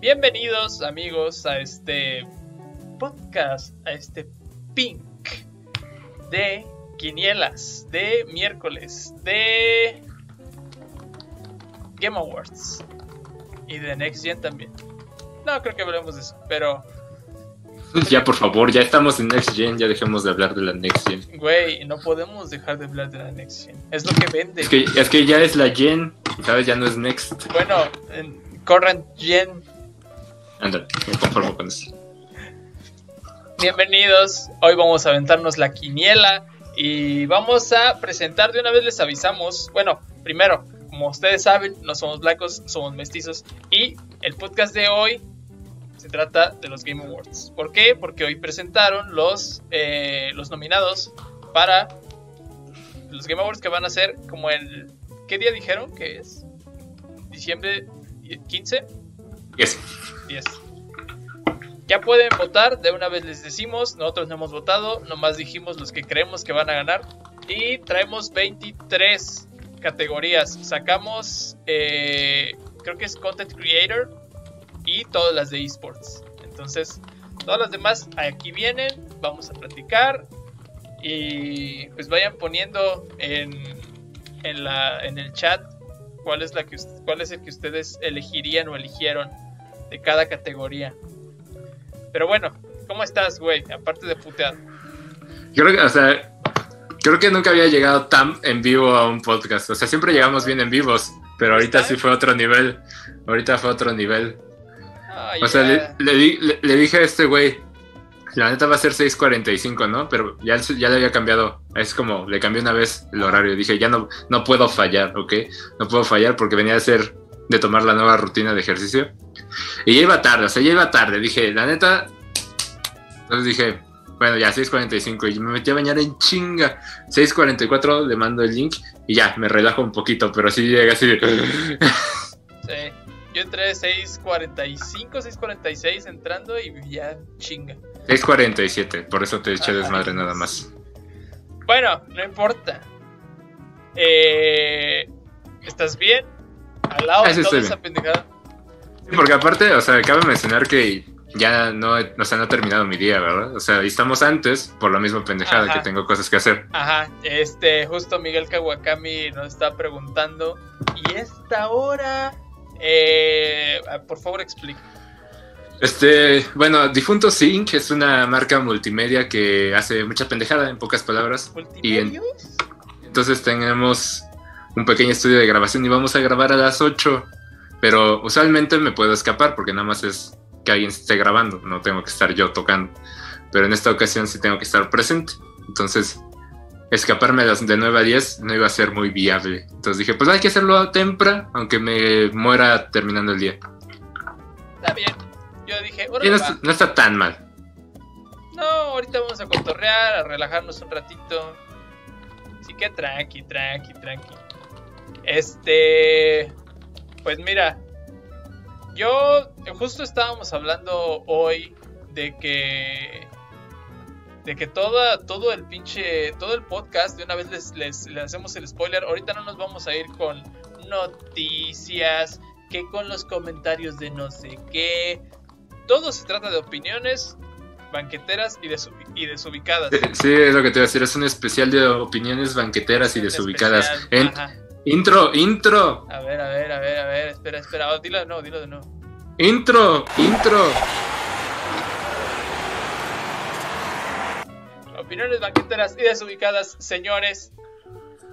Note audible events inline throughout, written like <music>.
Bienvenidos amigos a este podcast, a este pink de quinielas, de miércoles, de Game Awards y de Next Gen también. No creo que hablemos de eso, pero <laughs> Ya, por favor, ya estamos en Next Gen, ya dejemos de hablar de la Next Gen. güey, no podemos dejar de hablar de la Next Gen. Es lo que vende. Es que, es que ya es la Gen, ¿sabes? Ya no es Next. Bueno, en Current Gen Anda, me conformo con eso. Bienvenidos, hoy vamos a aventarnos la quiniela y vamos a presentar, de una vez les avisamos, bueno, primero, como ustedes saben, no somos blancos, somos mestizos y el podcast de hoy se trata de los Game Awards. ¿Por qué? Porque hoy presentaron los, eh, los nominados para los Game Awards que van a ser como el... ¿Qué día dijeron que es? ¿Diciembre 15? Yes. 10. Ya pueden votar, de una vez les decimos, nosotros no hemos votado, nomás dijimos los que creemos que van a ganar. Y traemos 23 categorías. Sacamos, eh, creo que es Content Creator y todas las de esports. Entonces, todas las demás aquí vienen, vamos a platicar y pues vayan poniendo en, en, la, en el chat cuál es, la que, cuál es el que ustedes elegirían o eligieron de cada categoría. Pero bueno, ¿cómo estás, güey? Aparte de puteado. Creo que, o sea, creo que nunca había llegado tan en vivo a un podcast. O sea, siempre llegamos bien en vivos, pero ahorita ¿Está? sí fue otro nivel. Ahorita fue otro nivel. O sea, le, le di- le- le dije a este güey, la neta va a ser 6.45, ¿no? Pero ya, ya le había cambiado. Es como, le cambié una vez el horario. Dije, ya no, no puedo fallar, ¿ok? No puedo fallar porque venía a hacer, de tomar la nueva rutina de ejercicio. Y ya iba tarde, o sea, ya iba tarde. Dije, la neta. Entonces dije, bueno, ya 6.45. Y me metí a bañar en chinga. 6.44 le mando el link y ya, me relajo un poquito. Pero sí llega así. Sí. Yo entré 6.45, 6.46 entrando y ya chinga. 6.47, por eso te eché desmadre nada más. Bueno, no importa. Eh, ¿Estás bien? Al lado Ah, de sí toda esa pendejada. Porque aparte, o sea, cabe mencionar que ya no, o sea, no ha terminado mi día, ¿verdad? O sea, y estamos antes por la misma pendejada Ajá. que tengo cosas que hacer. Ajá, este, justo Miguel Kawakami nos está preguntando. ¿Y esta hora? Eh, ah, por favor, explica. Este, bueno, Difunto Sync es una marca multimedia que hace mucha pendejada, en pocas palabras. Y en-. Entonces tenemos un pequeño estudio de grabación y vamos a grabar a las 8. Pero usualmente me puedo escapar porque nada más es que alguien esté grabando, no tengo que estar yo tocando. Pero en esta ocasión sí tengo que estar presente. Entonces, escaparme de 9 a 10 no iba a ser muy viable. Entonces dije, pues hay que hacerlo a tempra, aunque me muera terminando el día. Está bien. Yo dije, Y no, está, no está tan mal. No, ahorita vamos a cotorrear, a relajarnos un ratito. Así que tranqui, tranqui, tranqui. Este. Pues mira. Yo. Justo estábamos hablando hoy de que. De que toda, todo el pinche. Todo el podcast, de una vez les, les, les hacemos el spoiler. Ahorita no nos vamos a ir con noticias. Que con los comentarios de no sé qué. Todo se trata de opiniones banqueteras y, desubi- y desubicadas. Sí, es lo que te iba a decir. Es un especial de opiniones banqueteras y Un desubicadas. especial, En- ajá. Intro, intro, A ver, a ver, a ver, a ver, espera, espera. Oh, dilo de nuevo, dilo de nuevo. intro, intro. Opiniones banqueteras y desubicadas, señores.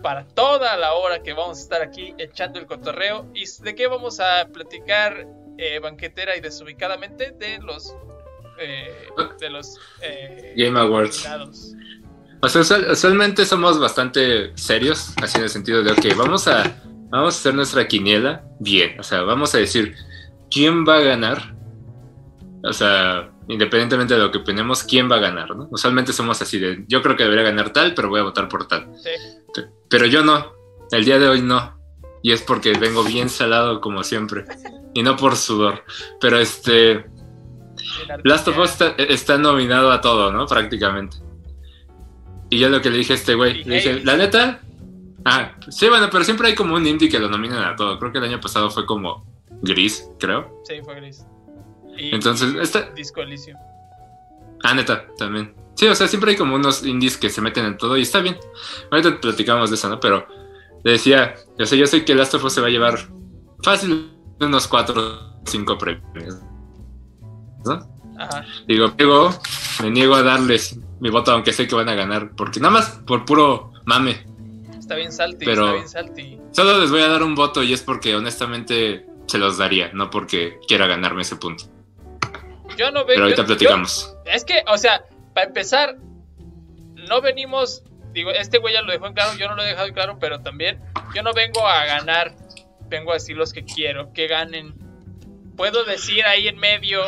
Para toda la hora que vamos a estar aquí echando el cotorreo. ¿Y de qué vamos a platicar eh, banquetera y desubicadamente? De los. eh, de los. eh, Game Awards. nominados. O sea, usual- usualmente somos bastante serios, así en el sentido de, ok, vamos a, vamos a hacer nuestra quiniela bien. O sea, vamos a decir quién va a ganar. O sea, independientemente de lo que opinemos, quién va a ganar, ¿no? Usualmente somos así de, yo creo que debería ganar tal, pero voy a votar por tal. Sí. Pero yo no, el día de hoy no. Y es porque vengo bien salado como siempre. Y no por sudor. Pero este, Last of. Us está, está nominado a todo, ¿no? Prácticamente. Y yo lo que le dije a este güey, le dije, la neta. Ah, sí, bueno, pero siempre hay como un indie que lo nominan a todo. Creo que el año pasado fue como Gris, creo. Sí, fue gris. Y, Entonces, esta- Disco Elysium. Ah, neta, también. Sí, o sea, siempre hay como unos indies que se meten en todo y está bien. Ahorita platicamos de eso, ¿no? Pero le decía, yo sé, yo sé que Last of Us se va a llevar fácil unos 4 o 5 premios. ¿No? Ajá. Digo, digo, me niego a darles mi voto aunque sé que van a ganar, porque nada más por puro mame. Está bien salty, Pero- está bien salty. Solo les voy a dar un voto y es porque honestamente se los daría, no porque quiera ganarme ese punto. Yo no veo. Pero ahorita yo- platicamos. yo- es que, o sea, para empezar, no venimos. Digo, este güey ya lo dejó en claro, yo no lo he dejado en claro, pero también yo no vengo a ganar. Vengo a decir los que quiero que ganen. Puedo decir ahí en medio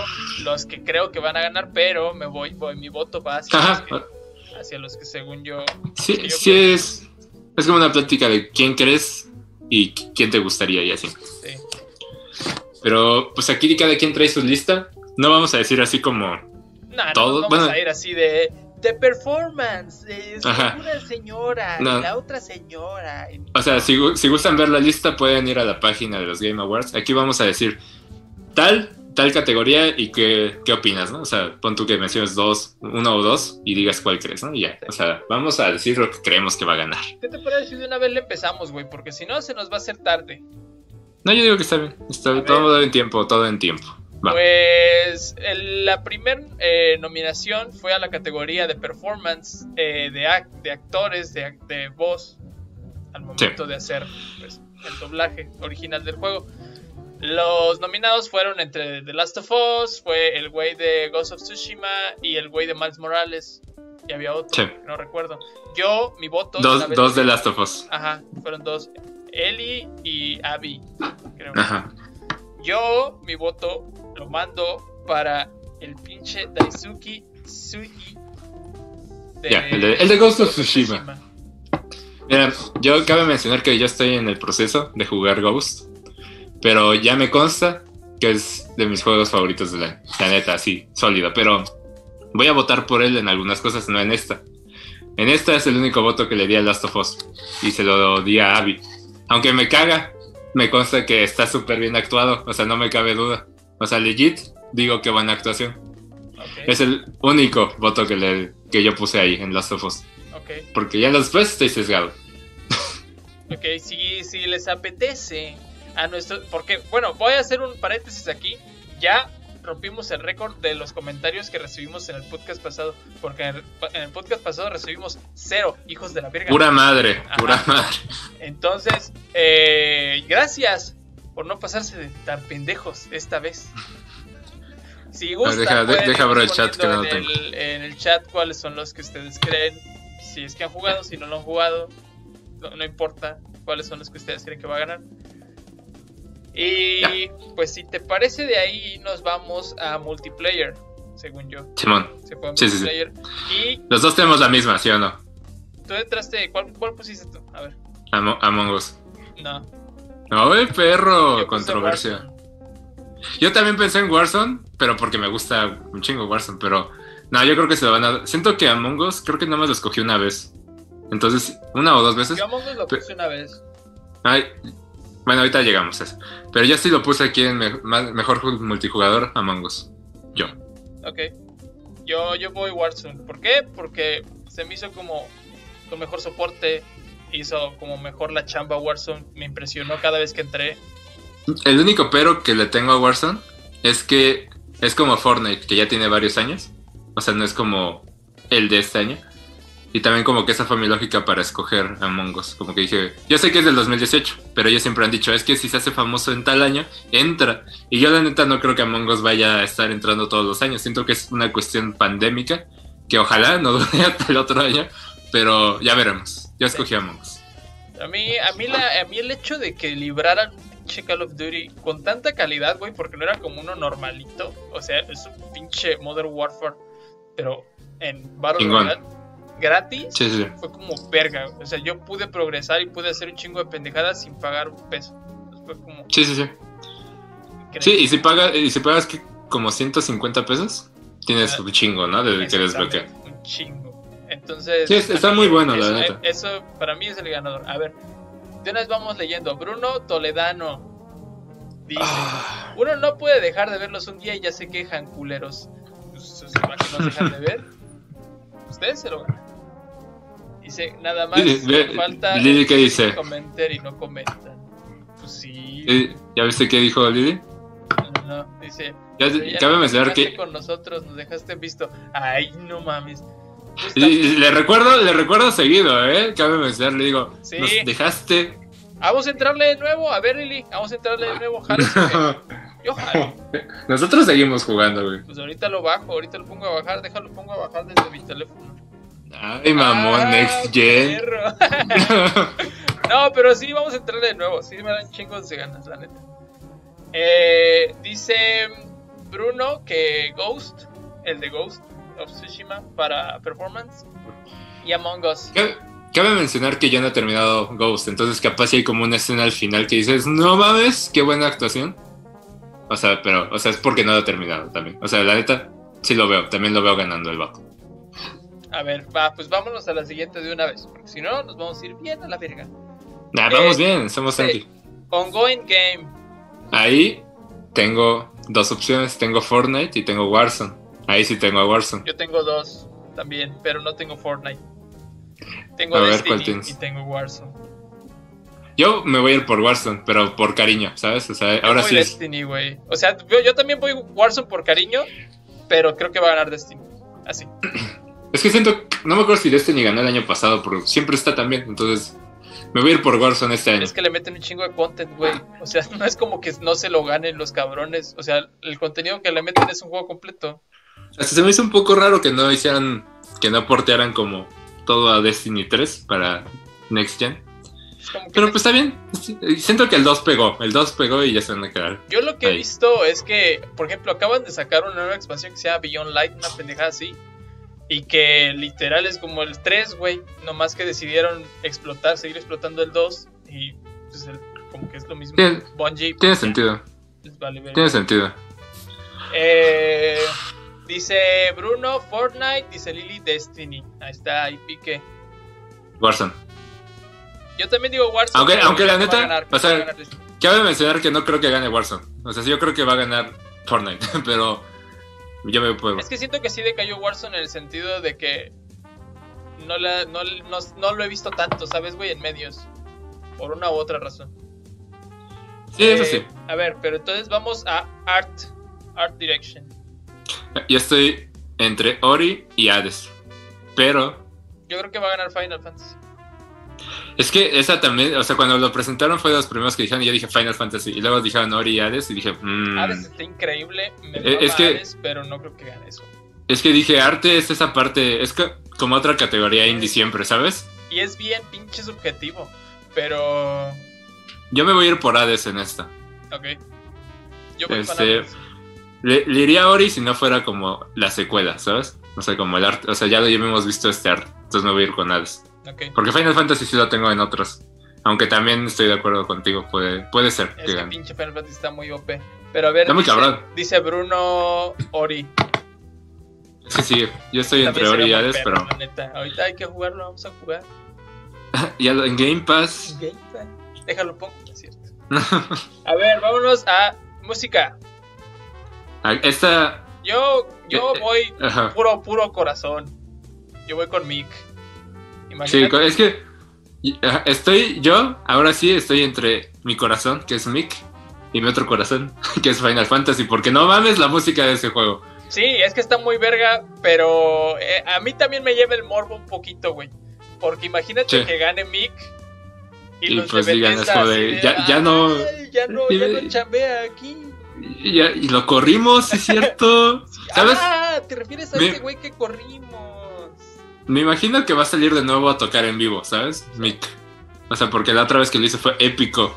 los que creo que van a ganar, pero me voy, voy mi voto va hacia, Ajá. los, que, hacia los que según yo. Sí, yo sí es, es como una plática de quién crees y quién te gustaría y así. Sí. Pero pues aquí cada quien trae su lista. No vamos a decir así como... No, Todo- vamos bueno. a ir así de. De performance, es Ajá. una señora, No. la otra señora. O sea, si, si gustan ver la lista pueden ir a la página de los Game Awards. Aquí vamos a decir tal, tal categoría y qué, qué opinas, ¿no? O sea, pon tú que menciones dos, uno o dos y digas cuál crees, ¿no? Y ya. O sea, vamos a decir lo que creemos que va a ganar. ¿Qué te parece si de una vez le empezamos, güey? Porque si no, se nos va a hacer tarde. No, yo digo que está bien. Está bien. Todo en tiempo, todo en tiempo. Va. Pues el- la primera nominación fue a la categoría de performance eh, de, ac- de actores, de, de voz, al momento de hacer pues, el doblaje original del juego. Los nominados fueron entre The Last of Us, fue el güey de Ghost of Tsushima y el güey de Miles Morales. Y había otro, Sí. no recuerdo. Yo, mi voto... Dos, dos de Last of Us. Ajá, fueron dos. Ellie y Abby, creo. Ajá. Yo, mi voto, lo mando para el pinche Daisuke Tsuji. de- Ya, el de- el de Ghost of Tsushima. Mira, yo cabe mencionar que yo estoy en el proceso de jugar Ghost, pero ya me consta que es de mis juegos favoritos de la, la neta, así, sólido. Pero voy a votar por él en algunas cosas, no en esta. En esta es el único voto que le di a Last of Us y se lo di a Abby. Aunque me caga, me consta que está súper bien actuado, o sea, no me cabe duda. O sea, legit, digo que buena actuación. Ok, Es el único voto que, le, que yo puse ahí en Last of Us, porque ya después estoy sesgado. ok. Si, si les apetece a nuestro. Porque, bueno, voy a hacer un paréntesis aquí. Ya rompimos el récord de los comentarios que recibimos en el podcast pasado. Porque en el, en el podcast pasado recibimos cero, hijos de la verga. Pura madre, pura madre. Entonces, eh, gracias por no pasarse de tan pendejos esta vez. Si gustan, deja- de- pueden deja ir abro el chat, que no en, lo el, en el chat cuáles son los que ustedes creen. Si es que han jugado, si no lo han jugado, no, no importa cuáles son los que ustedes creen que va a ganar. Y pues si te parece de ahí nos vamos a multiplayer, según yo. Simón, Se fue a Sí, sí, sí. multiplayer. Y los dos tenemos la misma, ¿sí o no? tú entraste, ¿cuál, cuál pusiste tú? A ver, Amo- Among Us. no. No, el perro, Yo controversia. Yo también pensé en Warzone, pero porque me gusta un chingo Warzone, pero no, yo creo que se lo van a... Siento que Among Us creo que nada más lo escogí una vez. Entonces, una o dos veces. Yo Among Us lo puse una vez. Ay, bueno, ahorita llegamos a eso. Pero yo sí lo puse aquí en me- mejor ju- multijugador Among Us. Yo. Ok. Yo, yo voy Warzone. ¿Por qué? Porque se me hizo como con mejor soporte. Hizo como mejor la chamba Warzone. Me impresionó cada vez que entré. El único pero que le tengo a Warzone es que es como Fortnite, que ya tiene varios años. O sea, no es como el de este año. Y también como que esa fue mi lógica para escoger Among Us. Como que dije, yo sé que es del 2018, pero ellos siempre han dicho, es que si se hace famoso en tal año, entra. Y yo la neta no creo que Among Us vaya a estar entrando todos los años. Siento que es una cuestión pandémica, que ojalá no <laughs> dure hasta el otro año, pero ya veremos. Yo escogí Among Us. A mí, a mí, la, a mí el hecho de que libraran pinche Call of Duty con tanta calidad, güey, porque no era como uno normalito. O sea, es un pinche Modern Warfare, pero en Battle. Royale, gratis. Sí, sí, sí. Fue como verga. O sea, yo pude progresar y pude hacer un chingo de pendejadas sin pagar un peso. Entonces fue como Sí, sí, sí. increíble. Sí, y si, paga, y si pagas que como 150 pesos, tienes Ah, un chingo, ¿no? De que desbloquear. Un chingo. Entonces. Sí, es- está a muy bueno, la eso, neta. Eso para mí es el ganador. A ver, de una vez vamos leyendo. Bruno Toledano. Dice, Ah, uno no puede dejar de verlos un día y ya se quejan culeros. Pues, ¿para qué nos dejan de ver? <laughs> Ustedes se lo ganan. Dice, nada más falta Lili, ¿qué dice? comentar y no comentan. Pues sí. ¿Ya viste qué dijo Lili? No, no, dice, Ya, "Pero ya cabe mencionar que con nosotros, nos dejaste visto. Ay, no mames. Y- le recuerdo, le recuerdo seguido, ¿eh? Cabe mencionar, le digo, Sí. nos dejaste. Vamos a entrarle de nuevo, a ver Lili, vamos a entrarle de nuevo, ¿jales? <laughs> Yo jalo. Nosotros seguimos jugando, güey. Pues ahorita lo bajo, ahorita lo pongo a bajar, déjalo pongo a bajar desde mi teléfono. Ay, mamón, Ah, Next Gen. <laughs> no, pero sí, vamos a entrarle de nuevo. Sí, me dan chingos de ganas, la neta. Eh, dice Bruno que Ghost, el de Ghost of Tsushima para performance y Among Us. Cabe- Cabe mencionar que yo no he terminado Ghost, entonces capaz si hay como una escena al final que dices, no mames, qué buena actuación. O sea, pero, o sea, es porque no lo he terminado también. O sea, la neta, sí lo veo, también lo veo ganando el vato. A ver, va, pues vámonos a la siguiente de una vez, porque si no nos vamos a ir bien a la verga. Nah, Eh, vamos bien, somos tranqui. Ongoing Game. Ahí tengo dos opciones, tengo Fortnite y tengo Warzone. Ahí sí tengo a Warzone. Yo tengo dos también, pero no tengo Fortnite. Tengo A ver, ¿cuál Destiny tienes? y tengo Warzone. Yo me voy a ir por Warzone, pero por cariño, ¿sabes? O sea, Yo ahora voy sí. es- Destiny, güey. O sea, yo, yo también voy Warzone por cariño, pero creo que va a ganar Destiny. Así. <clears throat> Es que siento, no me acuerdo si Destiny ganó el año pasado, pero siempre está también. Entonces, me voy a ir por Warzone este año. Es que le meten un chingo de content, güey. O sea, <laughs> no es como que no se lo ganen los cabrones. O sea, el contenido que le meten es un juego completo. Hasta se me hizo un poco raro que no hicieran, que no portearan como todo a Destiny 3 para Next Gen. Pero pues está bien. Siento que el 2 pegó, el 2 pegó y ya se van a quedar. Yo lo que he visto es que, por ejemplo, acaban de sacar una nueva expansión que se llama Beyond Light, una pendejada así. Y que literal es como el 3, güey. Nomás que decidieron explotar, seguir explotando el 2. Y pues el- como que es lo mismo. Tiene- Bungie. Tiene sentido, vale tiene sentido. Eh, dice Bruno, Fortnite. Dice Lily, Destiny. Ahí está, ahí pique. Warzone. Yo también digo Warzone. Aunque- aunque la va a neta, ganar, o creo que sea, va a ganar. Cabe mencionar que no creo que gane Warzone. O sea, sí, yo creo que va a ganar Fortnite, <laughs> pero yo me Es que siento que sí decayó Warzone en el sentido de que no, la- no, no, no lo he visto tanto, ¿sabes, güey? En medios. Por una u otra razón. Sí, eso Eh, sí. A ver, pero entonces vamos a Art. Art Direction. Yo estoy entre Ori y Hades. Pero Yo creo que va a ganar Final Fantasy. Es que esa también, o sea, cuando lo presentaron fue de los primeros que dijeron y yo dije Final Fantasy. Y luego dijeron Ori y Hades y dije, mmm. Hades está increíble. Me Eh, es que- Hades, pero no creo que gane eso. Es que dije, arte es esa parte, es co- como otra categoría indie siempre, ¿sabes? Y es bien pinche subjetivo. Pero. Yo me voy a ir por Hades en esta. Ok. Yo voy Este. Le, le iría a Ori si no fuera como la secuela, ¿sabes? O sea, como el arte, o sea, ya, ya hemos visto este arte, entonces me voy a ir con Hades. Porque Final Fantasy sí lo tengo en otros. Aunque también estoy de acuerdo contigo, puede, puede ser Es que pinche Final Fantasy está muy OP. Pero a ver, Está muy dice, cabrón. dice Bruno Ori. Es que sí, yo estoy entre Ori y Hades, pero neta. Ahorita hay que jugarlo, vamos a jugar. <laughs> ya lo- en Game Pass. Game Pass. Déjalo pongo, es cierto. <laughs> A ver, vámonos a música. Esta. Yo, yo Eh, eh, voy Ajá. puro, puro corazón. Yo voy con Mick. Sí, Imagínate. es que estoy yo, ahora sí estoy entre mi corazón, que es Mick, y mi otro corazón, <laughs> que es Final Fantasy, porque no mames la música de ese juego. Sí, es que está muy verga, pero eh, a mí también me lleva el morbo un poquito, güey. Porque imagínate Sí. que gane Mick y, Y los pues digan, es Bethesda como así de, ya- ya "Ay, no- ya no, ya no chambea aquí. Y, ya- y lo corrimos, sí es cierto. <laughs> ¿Sabes? Ah, te refieres a Me- ese güey que corrimos. Me imagino que va a salir de nuevo a tocar en vivo, ¿sabes? Mick. O sea, porque la otra vez que lo hice fue épico.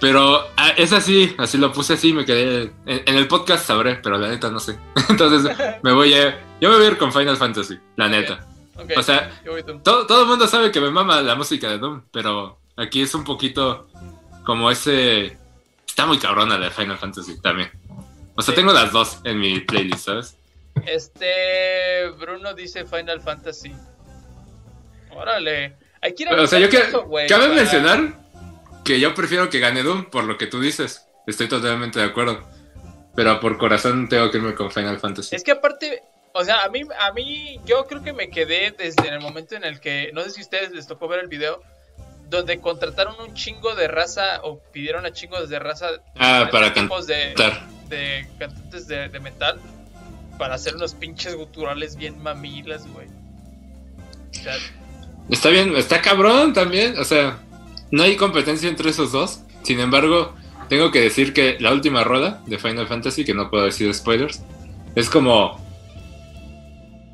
Pero ah, es así, así lo puse así, me quedé. En, en el podcast sabré, pero la neta no sé. <laughs> Entonces me voy a. Yo me voy a ir con Final Fantasy, la neta. O sea, todo, todo el mundo sabe que me mama la música de Doom, pero aquí es un poquito como ese. Está muy cabrona la de Final Fantasy también. O sea, Sí. tengo las dos en mi playlist, ¿sabes? Este Bruno dice Final Fantasy. Órale. Hay que ir a O sea, yo que, cabe para- mencionar que yo prefiero que gane Doom por lo que tú dices. Estoy totalmente de acuerdo. Pero por corazón tengo que irme con Final Fantasy. Es que aparte, o sea, a mí, a mí, yo creo que me quedé desde el momento en el que, no sé si a ustedes les tocó ver el video, donde contrataron un chingo de raza o pidieron a chingos de raza Ah, para tipos de, cantantes de, de metal para hacer unos pinches guturales bien mamilas, güey. O Está bien, está cabrón también. O sea, no hay competencia entre esos dos. Sin embargo, tengo que decir que la última rola de Final Fantasy, que no puedo decir spoilers, es como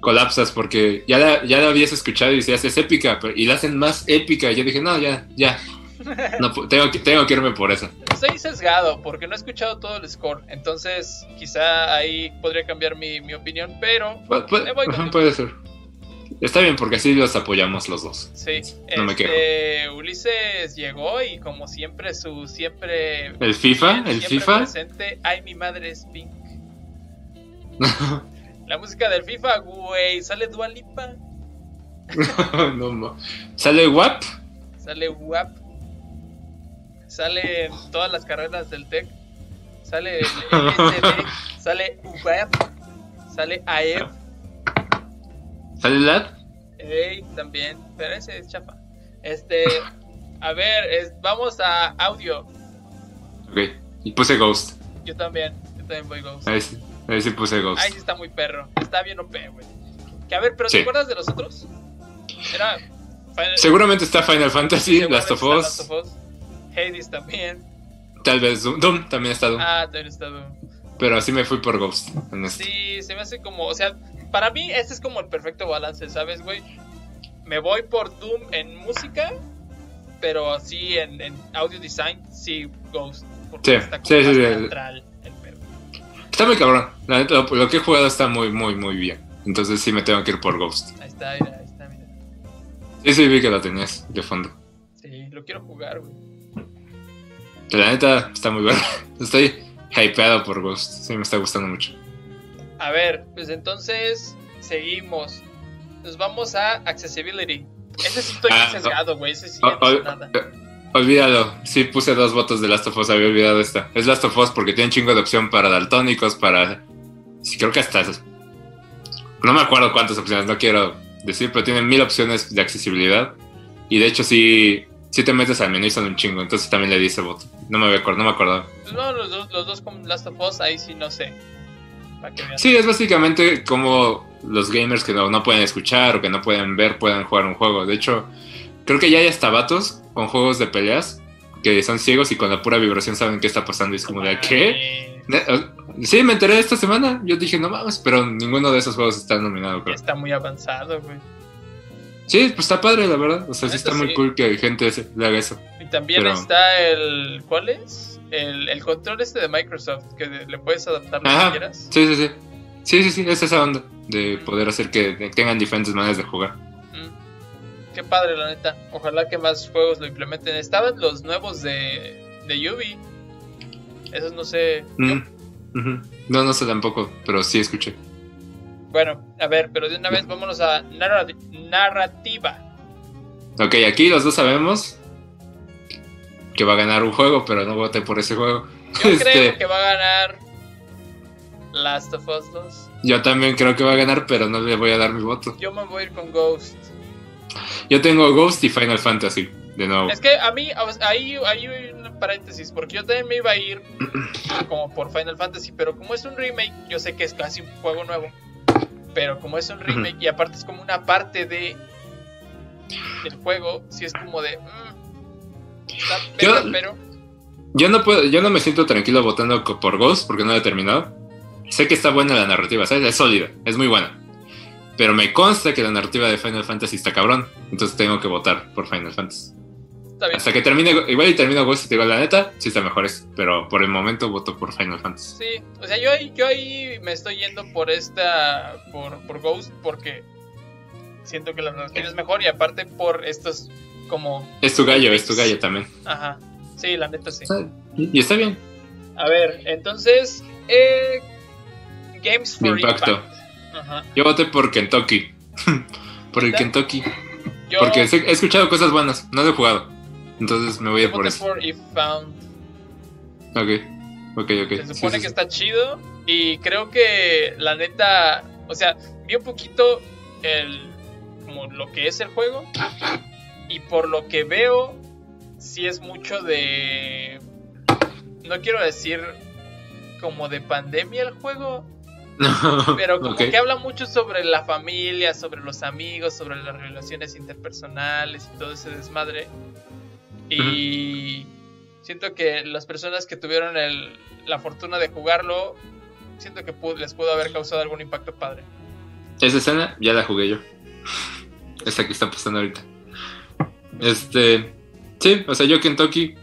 colapsas porque ya la, ya la habías escuchado y decías es épica pero- y la hacen más épica. Y yo dije, no, ya, ya. <laughs> No, pu- tengo, que, tengo que irme por eso. estoy sesgado porque no he escuchado todo el score. Entonces, quizá ahí podría cambiar mi, mi opinión, pero Pu- pu- Me voy con ajá, tu- puede ser. Está bien porque así los apoyamos los dos. sí. No me este, Ulises llegó y como siempre, su siempre. ¿El FIFA? ¿El FIFA? presente. Ay, mi madre es Pink. <laughs> La música del FIFA, güey. Sale Dua Lipa. <laughs> no, ma- ¿Sale WAP? Sale WAP. Sale en todas las carreras del TEC. Sale <laughs> el LSD. sale WAP. Sale AEP. ¿Sale LAD? Ey, también. Pero ese es chapa. Este. A ver, es- vamos a audio. Ok. Y puse Ghost. Yo también. Yo también voy Ghost. Ahí sí, ahí sí puse Ghost. Ahí sí está muy perro. Está bien OP, güey. Que a ver, pero Sí. ¿te acuerdas de los otros? Era. Final- Seguramente está Final Fantasy, Last of Us, Last of Us. Hades también. tal vez Doom, Doom también está Doom. Ah, también está Doom. Pero así me fui por Ghost. Sí, se me hace como, o sea, para mí este es como el perfecto balance, ¿sabes, güey? Me voy por Doom en música, pero así en, en audio design, sí, Ghost. Porque Sí, está como sí, sí, el. Está muy cabrón. La neta, lo, lo que he jugado está muy, muy, muy bien. Entonces sí me tengo que ir por Ghost. Ahí está, mira, ahí está, mira. Sí, sí, vi que lo tenías de fondo. Sí, lo quiero jugar, güey. La neta está muy bueno. <laughs> Estoy hypeado por Ghost. Sí, me está gustando mucho. A ver, pues entonces seguimos. Nos vamos a Accessibility. Ese sí estoy Ah, sesgado, güey. Ese sí no oh, nada. Olvídalo. Sí, puse dos votos de Last of Us. Había olvidado esta. Es Last of Us porque tiene un chingo de opción para daltónicos, para. Sí, creo que hasta. No me acuerdo cuántas opciones, no quiero decir, pero tienen mil opciones de accesibilidad. Y de hecho, sí. Si te metes al menú y son un chingo, entonces también le di ese voto. No me, acordado, no me acordaba. Pues no, los dos, los dos con Last of Us, ahí sí no sé. Sí, es básicamente como los gamers que no, no pueden escuchar o que no pueden ver puedan jugar un juego. De hecho, creo que ya hay hasta vatos con juegos de peleas que son ciegos y con la pura vibración saben qué está pasando. Y es como de, ¿qué? Ne- eh, Sí, me enteré esta semana. Yo dije, no mames, pero ninguno de esos juegos está nominado, creo. Está muy avanzado, güey. Sí, pues está padre, la verdad. O sea, sí está muy sí. cool que gente le haga eso. Y también Pero- está el. ¿Cuál es? El, el control este de Microsoft, que le puedes adaptar lo que quieras. Sí, sí, sí. Sí, sí, sí, es esa onda de poder hacer que tengan diferentes maneras de jugar. Mm. Qué padre, la neta. Ojalá que más juegos lo implementen. Estaban los nuevos de, de Yubi. Esos no sé. Mm. No, no sé tampoco, pero sí escuché. Bueno, a ver, pero de una vez vámonos a narra- narrativa. Ok, aquí los dos sabemos que va a ganar un juego, pero no voté por ese juego. Yo Este, creo que va a ganar Last of Us 2. Yo también creo que va a ganar, pero no le voy a dar mi voto. Yo me voy a ir con Ghost. Yo tengo Ghost y Final Fantasy, de nuevo. Es que a mí, ahí hay un paréntesis, porque yo también me iba a ir como por Final Fantasy, pero como es un remake, yo sé que es casi un juego nuevo. Pero como es un remake y aparte es como una parte de del juego, si es como de. mm, está Yo- verga, pero. Yo no puedo, yo no me siento tranquilo votando por Ghost porque no lo he terminado. Sé que está buena la narrativa, ¿sabes? Es sólida, es muy buena. Pero me consta que la narrativa de Final Fantasy está cabrón. Entonces tengo que votar por Final Fantasy. Está bien. Hasta que termine, igual y termino Ghost y te digo la neta, sí está mejor es. Pero por el momento voto por Final Fantasy. Sí, o sea, yo ahí, yo ahí me estoy yendo por esta. por, por Ghost, porque siento que la narrativa es mejor y aparte por estos como. Es tu gallo, es tu gallo también. Ajá. Sí, la neta sí. Y está bien. A ver, entonces. Eh, Games for impacto. Impact. Ajá. Yo voté por Kentucky. <laughs> por el ¿Neta? Kentucky. Yo Porque he escuchado cosas buenas, no lo he jugado. Entonces me voy a por eso. por If Found. Ok. Ok, ok. Se supone sí, que sí. está chido y creo que la neta, o sea, vi un poquito el como lo que es el juego y por lo que veo sí es mucho de no quiero decir como de pandemia el juego, <laughs> pero como que habla mucho sobre la familia, sobre los amigos, sobre las relaciones interpersonales y todo ese desmadre. Y siento que las personas que tuvieron el- la fortuna de jugarlo, siento que les pudo haber causado algún impacto padre. Esa escena ya la jugué yo. Esa que está pasando ahorita. Este. Sí, o sea, yo Kentucky.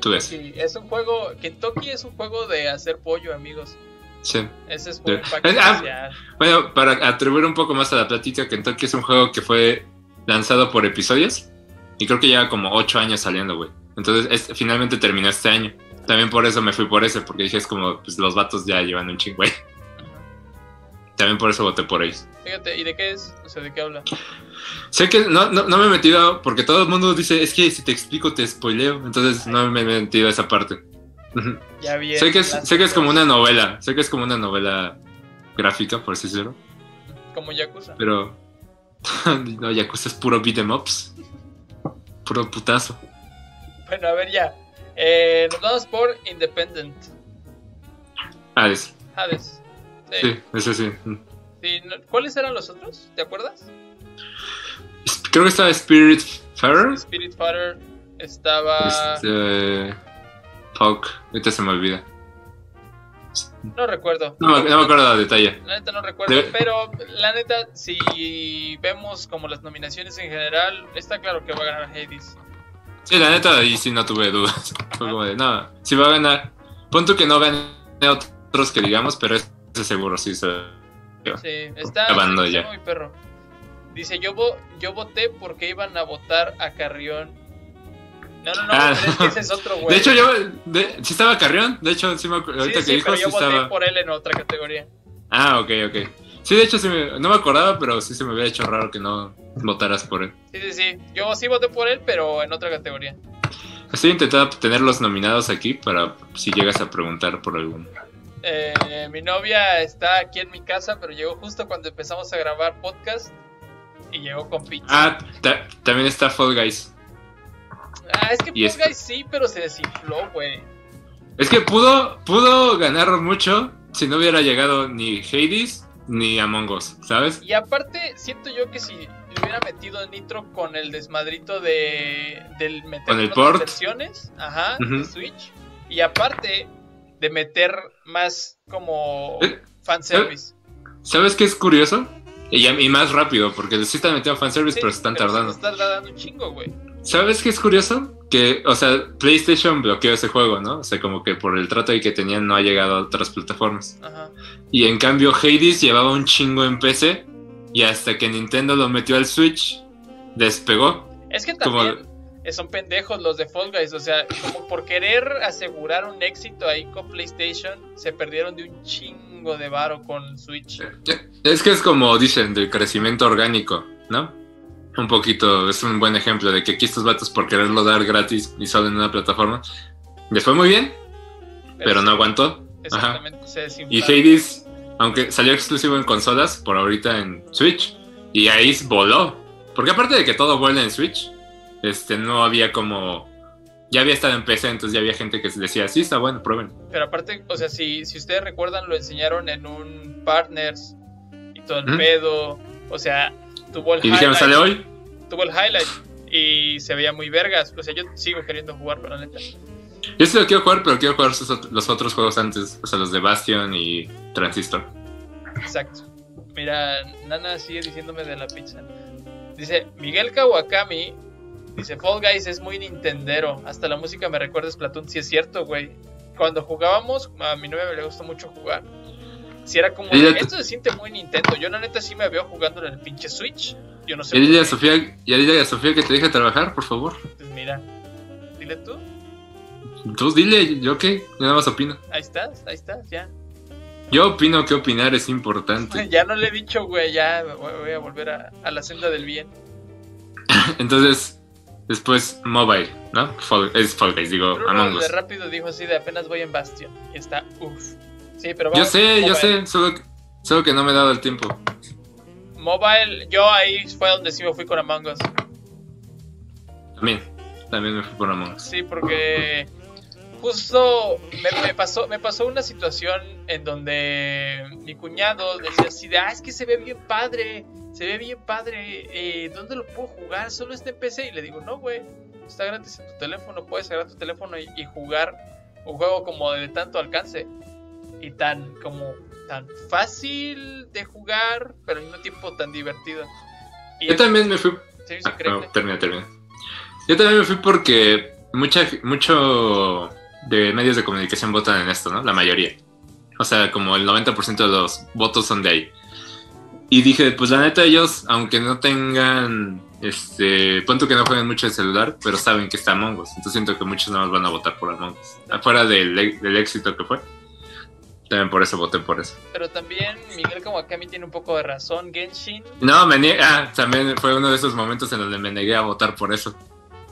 Tú ves. Sí, es un juego, Kentucky es un juego de hacer pollo, amigos. Sí. Ese es un Sí. impacto Ah. Bueno, para atribuir un poco más a la plática, Kentucky es un juego que fue lanzado por episodios. Y creo que lleva como 8 años saliendo, güey. Entonces, es- finalmente terminó este año. También por eso me fui por ese, porque dije, es como, pues los vatos ya llevan un chingo, güey. Ajá. <laughs> También por eso voté por ellos. Fíjate, ¿y de qué es? O sea, ¿de qué habla? Sé que no, no, no me he metido, porque todo el mundo dice, es que si te explico te spoileo. Entonces, no me he metido a esa parte. Ya vi. sé, que es, sé que es como una novela, sé que es como una novela gráfica, por así decirlo. Como Yakuza. Pero. <laughs> no, Yakuza es puro beat 'em ups. Puro putazo. Bueno, a ver ya. Eh, nos vamos por Independent. Hades. Hades. Sí. Sí, ese sí. sí, no- ¿Cuáles eran los otros? ¿Te acuerdas? Creo que estaba Spirit Farer. Spirit Fighter estaba. Este. Fuck, ahorita se me olvida. No recuerdo. No, me- no me acuerdo de detalle. La neta no recuerdo, De- pero la neta, si vemos como las nominaciones en general, está claro que va a ganar Hades. Sí, la neta, ahí sí no tuve dudas. <laughs> Fue como de, no, si va a ganar. Punto que no gane otros que digamos, pero ese seguro sí se. Sí, está, Acabando está ya. muy perro. Dice, yo, vo- yo voté porque iban a votar a Carrión. No, no, no, Ah, pero es que ese es otro güey. <laughs> De hecho, yo. De, sí estaba Carrión. De hecho, sí me Sí, ahorita sí, que dijo, pero sí yo voté estaba. por él en otra categoría. Ah, ok, ok. Sí, de hecho, sí me- no me acordaba, pero sí se me había hecho raro que no votaras por él. Sí, sí, sí. Yo sí voté por él, pero en otra categoría. Estoy intentando tener los nominados aquí para si llegas a preguntar por alguno. Eh, mi novia está aquí en mi casa, pero llegó justo cuando empezamos a grabar podcast y llegó con pizza. Ah, ta- también está Fall Guys. Ah, es que Fall Guys sí, pero se desinfló, güey. Es que pudo, pudo ganar mucho si no hubiera llegado ni Hades ni Among Us, ¿sabes? Y aparte, siento yo que si le hubiera metido Nitro con el desmadrito de del meter Con el port. versiones, ajá, de. Switch, y aparte de meter más como Eh, fanservice. ¿Sabes qué es curioso? Y, y más rápido, porque sí están metiendo fanservice, Sí, pero se están pero tardando. Se está tardando un chingo, güey. ¿Sabes qué es curioso? Que, o sea, PlayStation bloqueó ese juego, ¿no? O sea, como que por el trato ahí que tenían no ha llegado a otras plataformas. Ajá. Y en cambio Hades llevaba un chingo en PC y hasta que Nintendo lo metió al Switch, despegó. Es que también son pendejos los de Fall Guys, o sea, como por querer asegurar un éxito ahí con PlayStation, se perdieron de un chingo de varo con Switch. Es que es como dicen, del crecimiento orgánico, ¿no? Un poquito, es un buen ejemplo de que aquí estos vatos por quererlo dar gratis y solo en una plataforma, les fue muy bien, pero no aguantó. Exactamente, se Y. Hades, aunque salió exclusivo en consolas, por ahorita en Switch, y ahí voló. Porque aparte de que todo vuela en Switch, este no había como... Ya había estado en PC, entonces ya había gente que decía, sí, está bueno, prueben. Pero aparte, o sea, si, si ustedes recuerdan, lo enseñaron en un Partners y todo el pedo. O sea, tuvo el Y dijeron. ¿sale hoy? Tuvo el highlight y se veía muy vergas. O sea, yo sigo queriendo jugarlo, la neta. Yo sí lo quiero jugar, pero quiero jugar los otros juegos antes, o sea, los de Bastion y Transistor. Exacto. Mira, Nana sigue diciéndome de la pizza. Dice, Miguel Kawakami, dice, Fall Guys es muy nintendero. Hasta la música me recuerda a Splatoon. Sí es cierto, güey. Cuando jugábamos, a mi novia le gusta mucho jugar. Si era como, esto se siente muy Nintendo. Yo la neta sí me veo jugando en el pinche Switch. Yo no sé. Y dile a. Sofía, y dile a Sofía que te deje trabajar, por favor. Pues mira, dile tú. Tú dile, ¿yo qué? Yo nada más opino. Ahí estás, ahí estás, ya. Yo opino que opinar es importante. <laughs> Ya no le he dicho, güey, ya voy a volver a, a la senda del bien. <laughs> Entonces, Después Mobile, ¿no? Fall- es Fall Guys, digo, Bruno Among de Us. rápido dijo así de apenas voy en Bastion. Y está, uff. Sí, pero Yo vamos, sé, yo sé, solo que, solo que no me he dado el tiempo. Mobile, yo ahí fue donde sí me fui con Among Us. También, también me fui por Among Us. Sí, porque justo me, me pasó, me pasó una situación en donde mi cuñado decía así de, ah, es que se ve bien padre, se ve bien padre, eh, ¿dónde lo puedo jugar? Solo está en PC. Y le digo, no, güey, está gratis en tu teléfono, puedes agarrar tu teléfono y, y jugar un juego como de tanto alcance y tan como tan fácil de jugar, pero al mismo tiempo tan divertido. Y Yo también me fui Ah, no, termina, termina. Yo también me fui porque mucha, mucho de medios de comunicación votan en esto, ¿no? La mayoría. O sea, como el 90% de los votos son de ahí. Y dije, pues la neta ellos, aunque no tengan, este, punto que no jueguen mucho el celular, pero saben que está Among Us. Entonces siento que muchos nada más van a votar por Among Us. Afuera del, del éxito que fue. También por eso voté por eso. Pero también Miguel Kawakami tiene un poco de razón. Genshin, No, me niegué. Ah, también fue uno de esos momentos en donde me negué a votar por eso.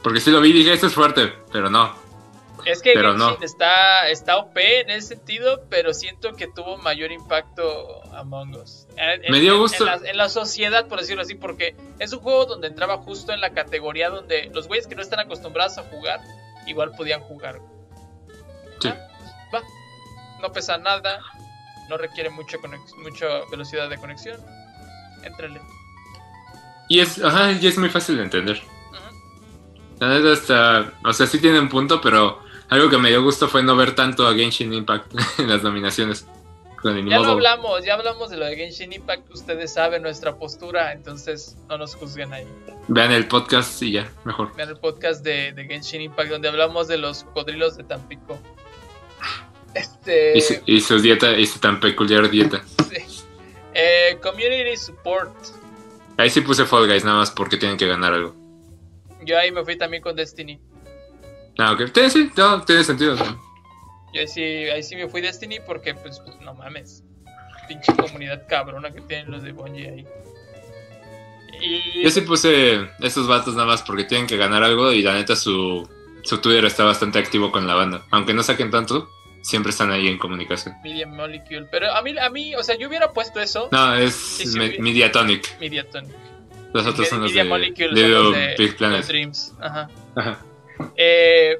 Porque sí lo vi y dije, esto es fuerte, pero no. es que Pero Genshin no. está, está OP en ese sentido, pero siento que tuvo mayor impacto Among Us. En- Me dio gusto. En la, en la sociedad, por decirlo así, porque es un juego donde entraba justo en la categoría donde los güeyes que no están acostumbrados a jugar, igual podían jugar. Sí. Ah. No pesa nada, no requiere mucho mucha velocidad de conexión. Éntrale. Y es, ajá, y es muy fácil de entender. La neta está, o sea, sí tiene un punto, pero algo que me dio gusto fue no ver tanto a Genshin Impact <laughs> en las nominaciones. Con Ya lo hablamos, ya hablamos de lo de Genshin Impact, ustedes saben nuestra postura, entonces no nos juzguen ahí. Vean el podcast y ya, mejor. Vean el podcast de, de Genshin Impact donde hablamos de los cocodrilos de Tampico. Este Y, su, y su dieta, y su tan peculiar dieta. sí. Eh, Community Support. Ahí sí puse Fall Guys nada más porque tienen que ganar algo. Yo ahí me fui también con Destiny. Ah, ok. Sí, sí, no, tiene sentido. Yo ahí sí, ahí sí me fui Destiny porque pues no mames. Pinche comunidad cabrona que tienen los de Bungie ahí. Y Yo sí puse estos vatos nada más porque tienen que ganar algo y la neta su, su Twitter está bastante activo con la banda. Aunque no saquen tanto, siempre están ahí en comunicación. Media Molecule. Pero a mí, a mí, o sea, yo hubiera puesto eso. No, es sí, Me- sí. Mediatonic. Mediatonic. Los otros son los Media de Molecule son Little los de Big Planet. Dreams. Ajá. Ajá. Eh,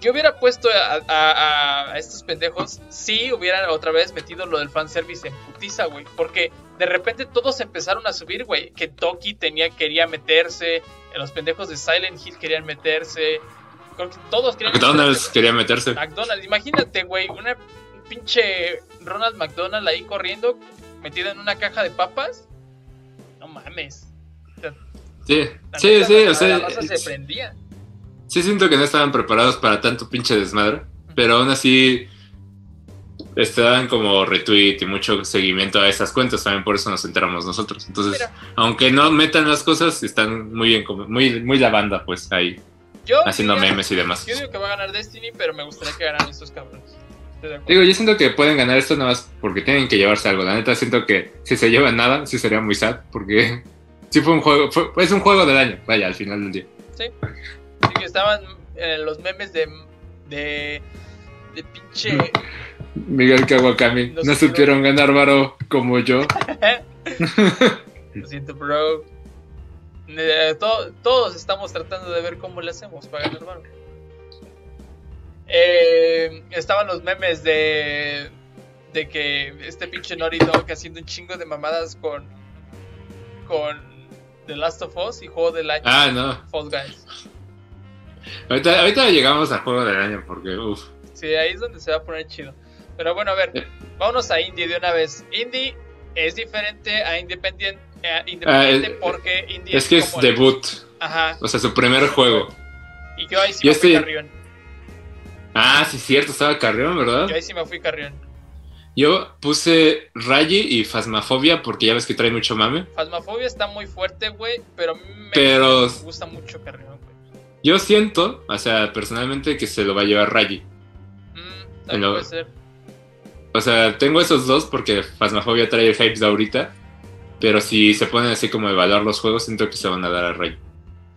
yo hubiera puesto a, a- a estos pendejos si hubieran otra vez metido lo del fanservice en putiza, güey. Porque de repente todos empezaron a subir, güey. Que Toki tenía, quería meterse. Los pendejos de Silent Hill querían meterse. Todos querían McDonald's meterse. quería meterse. McDonald's, imagínate, güey. Una un pinche Ronald McDonald ahí corriendo, metido en una caja de papas. No mames. Sí, sí, sí, la- o sea, la se sí prendía. siento que no estaban preparados para tanto pinche desmadre, pero aún así estaban como retweet y mucho seguimiento a esas cuentas, también por eso nos enteramos nosotros. Entonces, Mira. aunque no metan las cosas, están muy bien, muy, muy la banda, pues ahí, Yo haciendo diría- memes y demás. Yo digo que va a ganar Destiny, pero me gustaría que ganaran estos cabrones. Digo, yo siento que pueden ganar esto nada más porque tienen que llevarse algo. La neta, siento que si se llevan nada, sí sería muy sad, porque <laughs> sí fue un juego, fue, es un juego del año, vaya, al final del día. Sí. Así que estaban eh, los memes de. de. de pinche. <laughs> Miguel Kawakami, No supieron ganar varo como yo. <laughs> Lo siento, bro. Eh, to- todos estamos tratando de ver cómo le hacemos para ganar varo. Eh, estaban los memes de. de que este pinche Naughty Dog haciendo un chingo de mamadas con. con The Last of Us y juego del año Ah, no. Fall Guys. Ahorita, ahorita llegamos al juego del año porque, uff. Sí, ahí es donde se va a poner chido. Pero bueno, a ver, vámonos a Indie de una vez. Indie es diferente a Independent, eh, Independiente Ah, porque Indie Es que es como- debut, Ajá, o sea, su primer juego. y yo ahí sí Yo me fui estoy- Carrión. Ah, sí, cierto, estaba Carrión, ¿verdad? Yo ahí sí me fui Carrión. Yo puse Rayi y Fasmafobia porque ya ves que trae mucho mame. Fasmafobia está muy fuerte, güey, pero a mí me, Pero- gusta mucho Carrión, güey. Yo siento, o sea, personalmente que se lo va a llevar Rayi. Mm, lo- puede ser. O sea, tengo esos dos porque Fasmafobia trae el hype de ahorita. Pero si se ponen así como a evaluar los juegos, siento que se van a dar a Rayi.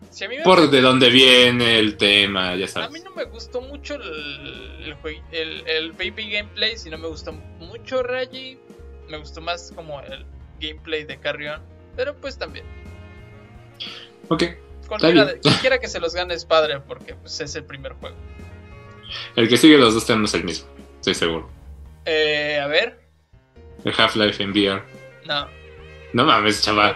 Si a mí me Por de dónde viene el tema, ya A sabes. mí no me gustó mucho el, el, baby gameplay, si no me gustó mucho Reggie. Me gustó más como el gameplay de Carrion. Pero pues también. Ok. De- cualquiera que se los gane es padre porque pues, es el primer juego. El que sigue los dos tenemos el mismo, estoy seguro. Eh, a ver. El Half-Life en VR. No, No mames, chaval.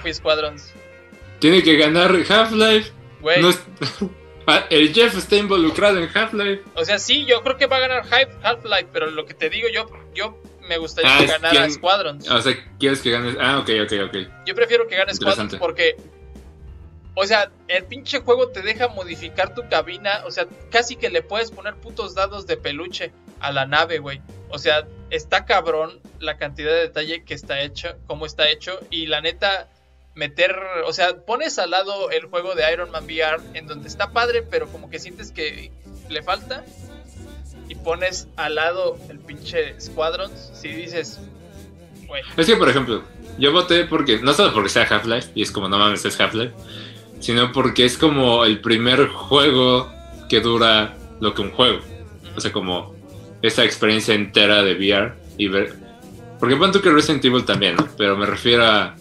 Tiene que ganar Half-Life. Güey. No es- <laughs> Ah, el Jeff está involucrado en Half-Life. O sea, sí, yo creo que va a ganar Half-Life, pero lo que te digo, yo, yo me gustaría Ah, que ganara quien- Squadrons. O sea, quieres que ganes. Ah, ok, ok, ok. Yo prefiero que gane Squadrons porque. O sea, el pinche juego te deja modificar tu cabina. O sea, casi que le puedes poner putos dados de peluche a la nave, güey. O sea, está cabrón la cantidad de detalle que está hecho, cómo está hecho. Y la neta, meter. O sea, pones al lado el juego de Iron Man VR, en donde está padre, pero como que sientes que le falta. Y pones al lado el pinche Squadrons. Si dices, Es que, por ejemplo, yo voté porque. No solo porque sea Half-Life, y es como no mames, es Half-Life. Sino porque es como el primer juego que dura lo que un juego. O sea, como esa experiencia entera de VR y ver. Porque pon que Resident Evil también, ¿no? Pero me refiero a.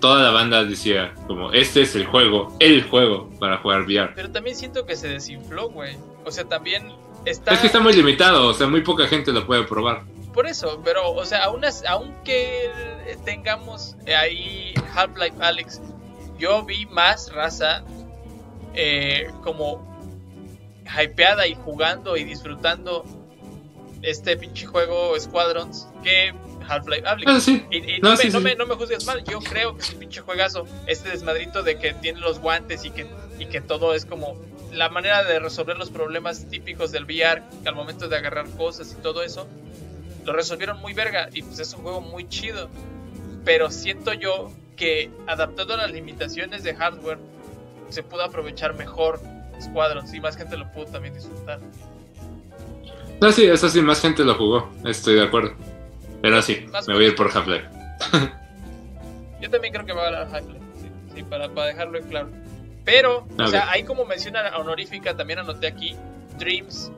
Toda la banda decía, como, este es el juego, el juego para jugar VR. Pero también siento que se desinfló, güey. O sea, también está... Es que está muy limitado, o sea, muy poca gente lo puede probar. Por eso, pero, o sea, aún as- aunque tengamos ahí Half-Life Alex, yo vi más raza eh, como hypeada y jugando y disfrutando este pinche juego Squadrons que Half-Life. Ah, sí. Y, y No, no, sí, me, no, me, no me juzgues mal, yo creo que es un pinche juegazo. Este desmadrito de que tiene los guantes y que, y que todo es como la manera de resolver los problemas típicos del VR al momento de agarrar cosas y todo eso. Lo resolvieron muy verga y pues es un juego muy chido. Pero siento yo que adaptado a las limitaciones de hardware se pudo aprovechar mejor Squadrons y más gente lo pudo también disfrutar. No, sí, eso sí, más gente lo jugó, estoy de acuerdo. Pero sí, Más me voy a ir por Half-Life. <laughs> Yo también creo que va a ganar Half-Life, sí, sí, para, para dejarlo en claro. Pero, o Ok. sea, ahí como menciona honorífica, también anoté aquí, Dreams.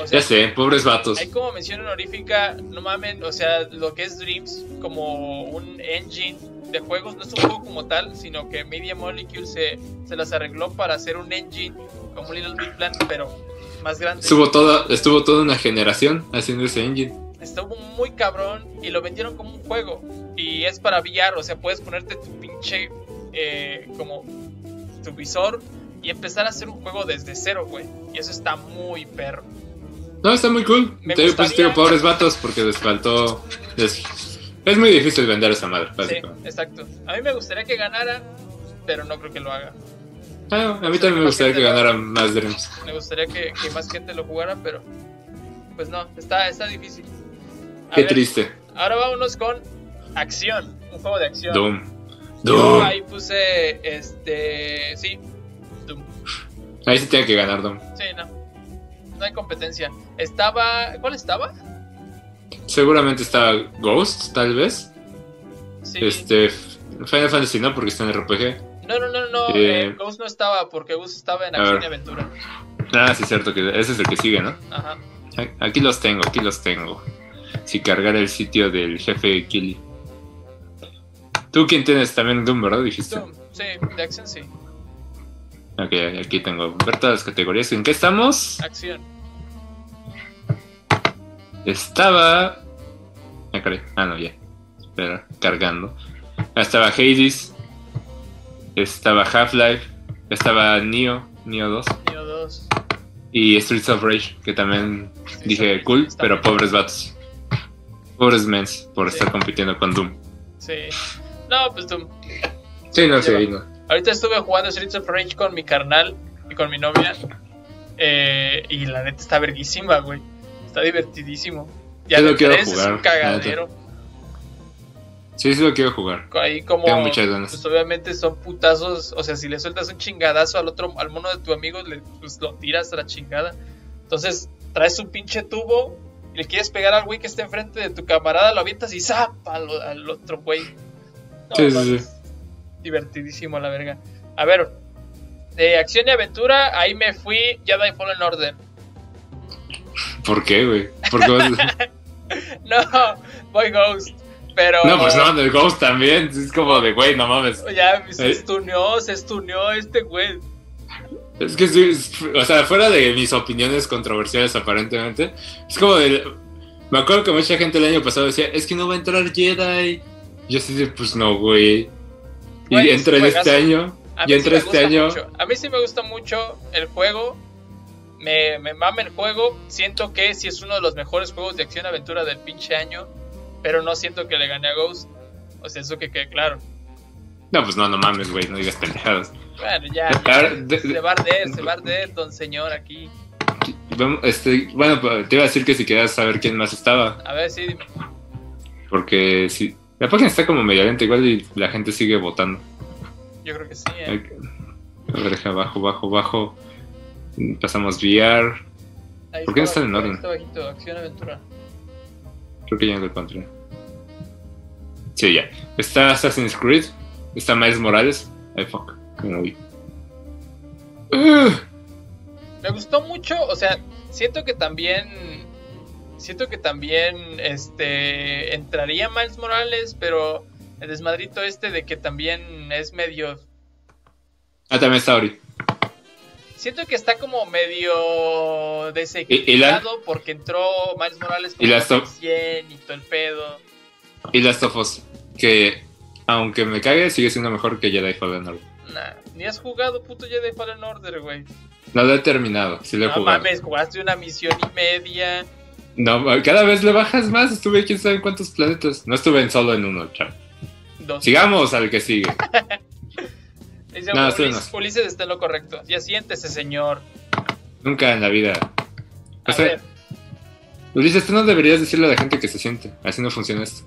O sea, Ya sé, pobres vatos. ahí como mención honorífica, no mamen, o sea, lo que es Dreams como un engine de juegos, no es un juego como tal, sino que Media Molecule se, se las arregló para hacer un engine como Little Big Planet, pero más grande. Estuvo toda, estuvo toda una generación haciendo ese engine. Estuvo muy cabrón y lo vendieron como un juego. Y es para VR, o sea, puedes ponerte tu pinche eh, como tu visor y empezar a hacer un juego desde cero, güey. Y eso está muy perro. No, está muy cool. Me Te pues, gustaría- digo, pobres vatos porque les faltó. les- Es muy difícil vender esa madre, Sí, básicamente. exacto. A mí me gustaría que ganara, pero no creo que lo haga. Ah, a mí también me gustaría que ganara más Dreams. Me gustaría que, que más gente lo jugara, pero pues no, está, está difícil. Qué ver, triste. Ahora vámonos con acción, un juego de acción. Doom. Yo ahí puse, este, sí, Doom. Ahí sí tiene que ganar Doom. Sí, no. No hay competencia. Estaba. ¿Cuál estaba? Seguramente está Ghost, tal vez. Sí. Este. Final Fantasy no, porque está en RPG. No, no, no, no. Eh, eh, Ghost no estaba porque Ghost estaba en acción y aventura. Ah, sí, cierto, que ese es el que sigue, ¿no? Ajá. Aquí los tengo, aquí los tengo. Si cargar el sitio del jefe Killy. ¿Tú quién tienes también Doom, verdad? Dijiste. Doom, sí, de acción sí. Ok, aquí tengo. Ver todas las categorías. ¿En qué estamos? Acción. Estaba. Ah, caray. Ah, no, ya. Espera, cargando. Estaba Hades. Estaba Half-Life. Estaba Neo, Neo 2. Neo 2. Y Streets of Rage, que también dije cool, pero pobres vatos. Pobres mens por Sí. estar compitiendo con Doom. Sí. No, pues Doom. Sí, no, sí, no. Ahorita estuve jugando Streets of Rage con mi carnal y con mi novia. eh, y la neta está verguísima, güey. Está divertidísimo. Ya lo quiero tres es jugar, un cagadero. Sí, sí lo quiero jugar. Ahí como. Tengo muchas ganas. Pues obviamente son putazos. O sea, si le sueltas un chingadazo al otro, al mono de tu amigo, le, pues lo tiras a la chingada. Entonces, traes un pinche tubo y le quieres pegar al güey que está enfrente de tu camarada, lo avientas y zapa al, al otro güey. No, Sí, sí, sí. Divertidísimo, la verga. A ver, De acción y aventura, ahí me fui Jedi Fallen Order. ¿Por qué, güey? ¿Por qué vas a- <laughs> No, voy Ghost. Pero. No, pues no, del Ghost también. Es como de, güey, no mames. Ya se Eh. estuneó, se estuneó este güey. Es que sí, o sea, fuera de mis opiniones controversiales aparentemente, es como de... Me acuerdo que mucha gente el año pasado decía, es que no va a entrar Jedi. Yo así de, pues no, güey. Y entra en este año. A Y sí entra me este año. mucho. A mí sí me gusta mucho el juego. Me, me mama el juego. Siento que sí es uno de los mejores juegos de acción-aventura del pinche año. Pero no siento que le gane a Ghost. O sea, eso que quede claro. No, pues no, no mames, güey, no digas pendejadas. Bueno, ya. Se va a arder, se va a arder, don señor, aquí. Este, bueno, pues, te iba a decir que si querías saber quién más estaba, A ver, sí, dime. porque si la página está como medio lenta igual y la gente sigue votando. Yo creo que sí, eh. A ver, deja abajo, bajo, bajo. Pasamos VR. Ahí ¿por qué no está están en orden? Está bajito, acción-aventura. Creo que ya lo encontré. Sí, ya. Está Assassin's Creed. Está Miles Morales. Ay, fuck. Me moví. Ugh. Me gustó mucho, o sea, siento que también. Siento que también este entraría Miles Morales, pero el desmadrito este de que también es medio. Ah, también está Ori. Siento que está como medio desequilibrado porque entró Miles Morales y las to- 100 y todo el pedo. Y Last of Us. Que, aunque me cague, sigue siendo mejor que Jedi Fallen Order. Nah, ni has jugado puto Jedi Fallen Order, güey. No lo he terminado. Sí lo he No jugado. mames, jugaste una misión y media. No, cada vez le bajas más. Estuve quién sabe en cuántos planetas. No estuve en solo en uno, chavo. Dos. Sigamos al que sigue. <laughs> Dice, No, Ulises, no. Ulises está en lo correcto. Ya siéntese, señor. Nunca en la vida. A O sea, ver, Ulises, tú no deberías decirle a la gente que se siente. Así no funciona esto.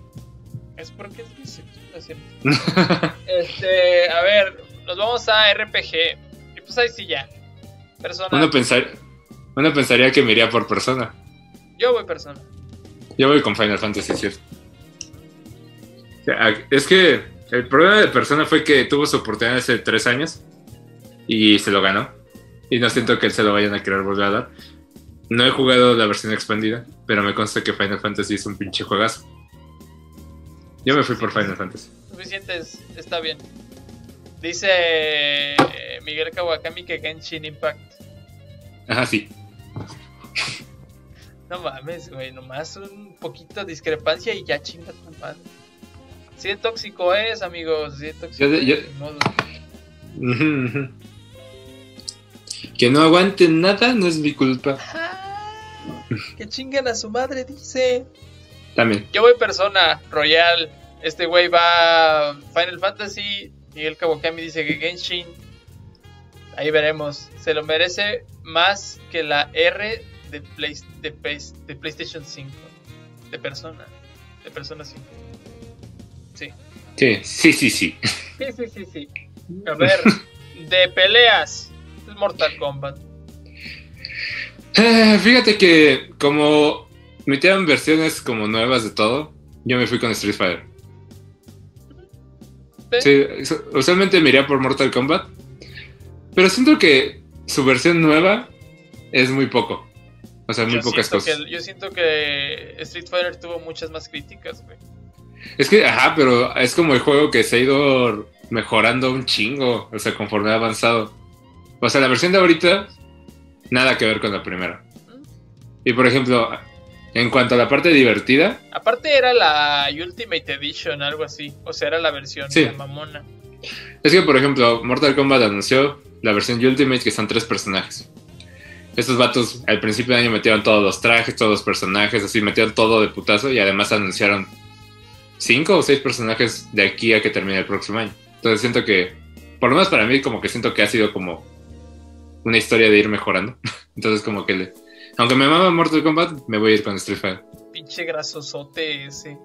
es porque es bisexual. Este, a ver, nos vamos a RPG. Y pues ahí sí ya. Persona. Uno, pensar, uno pensaría que me iría por persona. Yo voy persona. Yo voy con Final Fantasy VII. O sea, Es que el problema de Persona fue que tuvo su oportunidad hace tres años y se lo ganó. Y no siento que se lo vayan a querer volver a dar. No he jugado la versión expandida, pero me consta que Final Fantasy es un pinche juegazo. Yo me fui por Final Fantasy. Suficiente, es- está bien. Dice eh, Miguel Kawakami que Genshin Impact. Ajá, sí. No mames, güey, nomás un poquito de discrepancia y ya chinga tu madre. Sí de tóxico es, amigos, sí de tóxico Yo de- yo- es, ni modo. Que no aguanten nada no es mi culpa. Ah, que chingan a su madre, dice. También. Yo voy persona, Royal. Este güey va Final Fantasy. Miguel Kawakami dice que Genshin. Ahí veremos. Se lo merece más que la R de, Play- de, de PlayStation 5. De persona. De persona 5. Sí. Sí, sí, sí, sí. Sí, sí, sí, sí. A ver, <laughs> de peleas. Es Mortal Kombat. Eh, fíjate que como metieron versiones como nuevas de todo, yo me fui con Street Fighter. Sí, su- usualmente me iría por Mortal Kombat, pero siento que su versión nueva es muy poco. O sea, muy Yo pocas cosas. que- yo siento que Street Fighter tuvo muchas más críticas, güey. Es que, ajá, pero es como el juego que se ha ido mejorando un chingo, o sea, conforme ha avanzado. O sea, la versión de ahorita, nada que ver con la primera. Y por ejemplo, en cuanto a la parte divertida, Aparte era la Ultimate Edition, algo así. O sea, era la versión Sí. la mamona. es que por ejemplo, Mortal Kombat anunció la versión Ultimate que son tres personajes. Estos vatos al principio de año metieron todos los trajes, todos los personajes, así metieron todo de putazo y además anunciaron cinco o seis personajes de aquí a que termine el próximo año. Entonces siento que, por lo menos para mí, como que siento que ha sido como una historia de ir mejorando. <laughs> Entonces como que le... Aunque me mama Mortal Kombat, me voy a ir con Street Fighter. Pinche grasosote ese.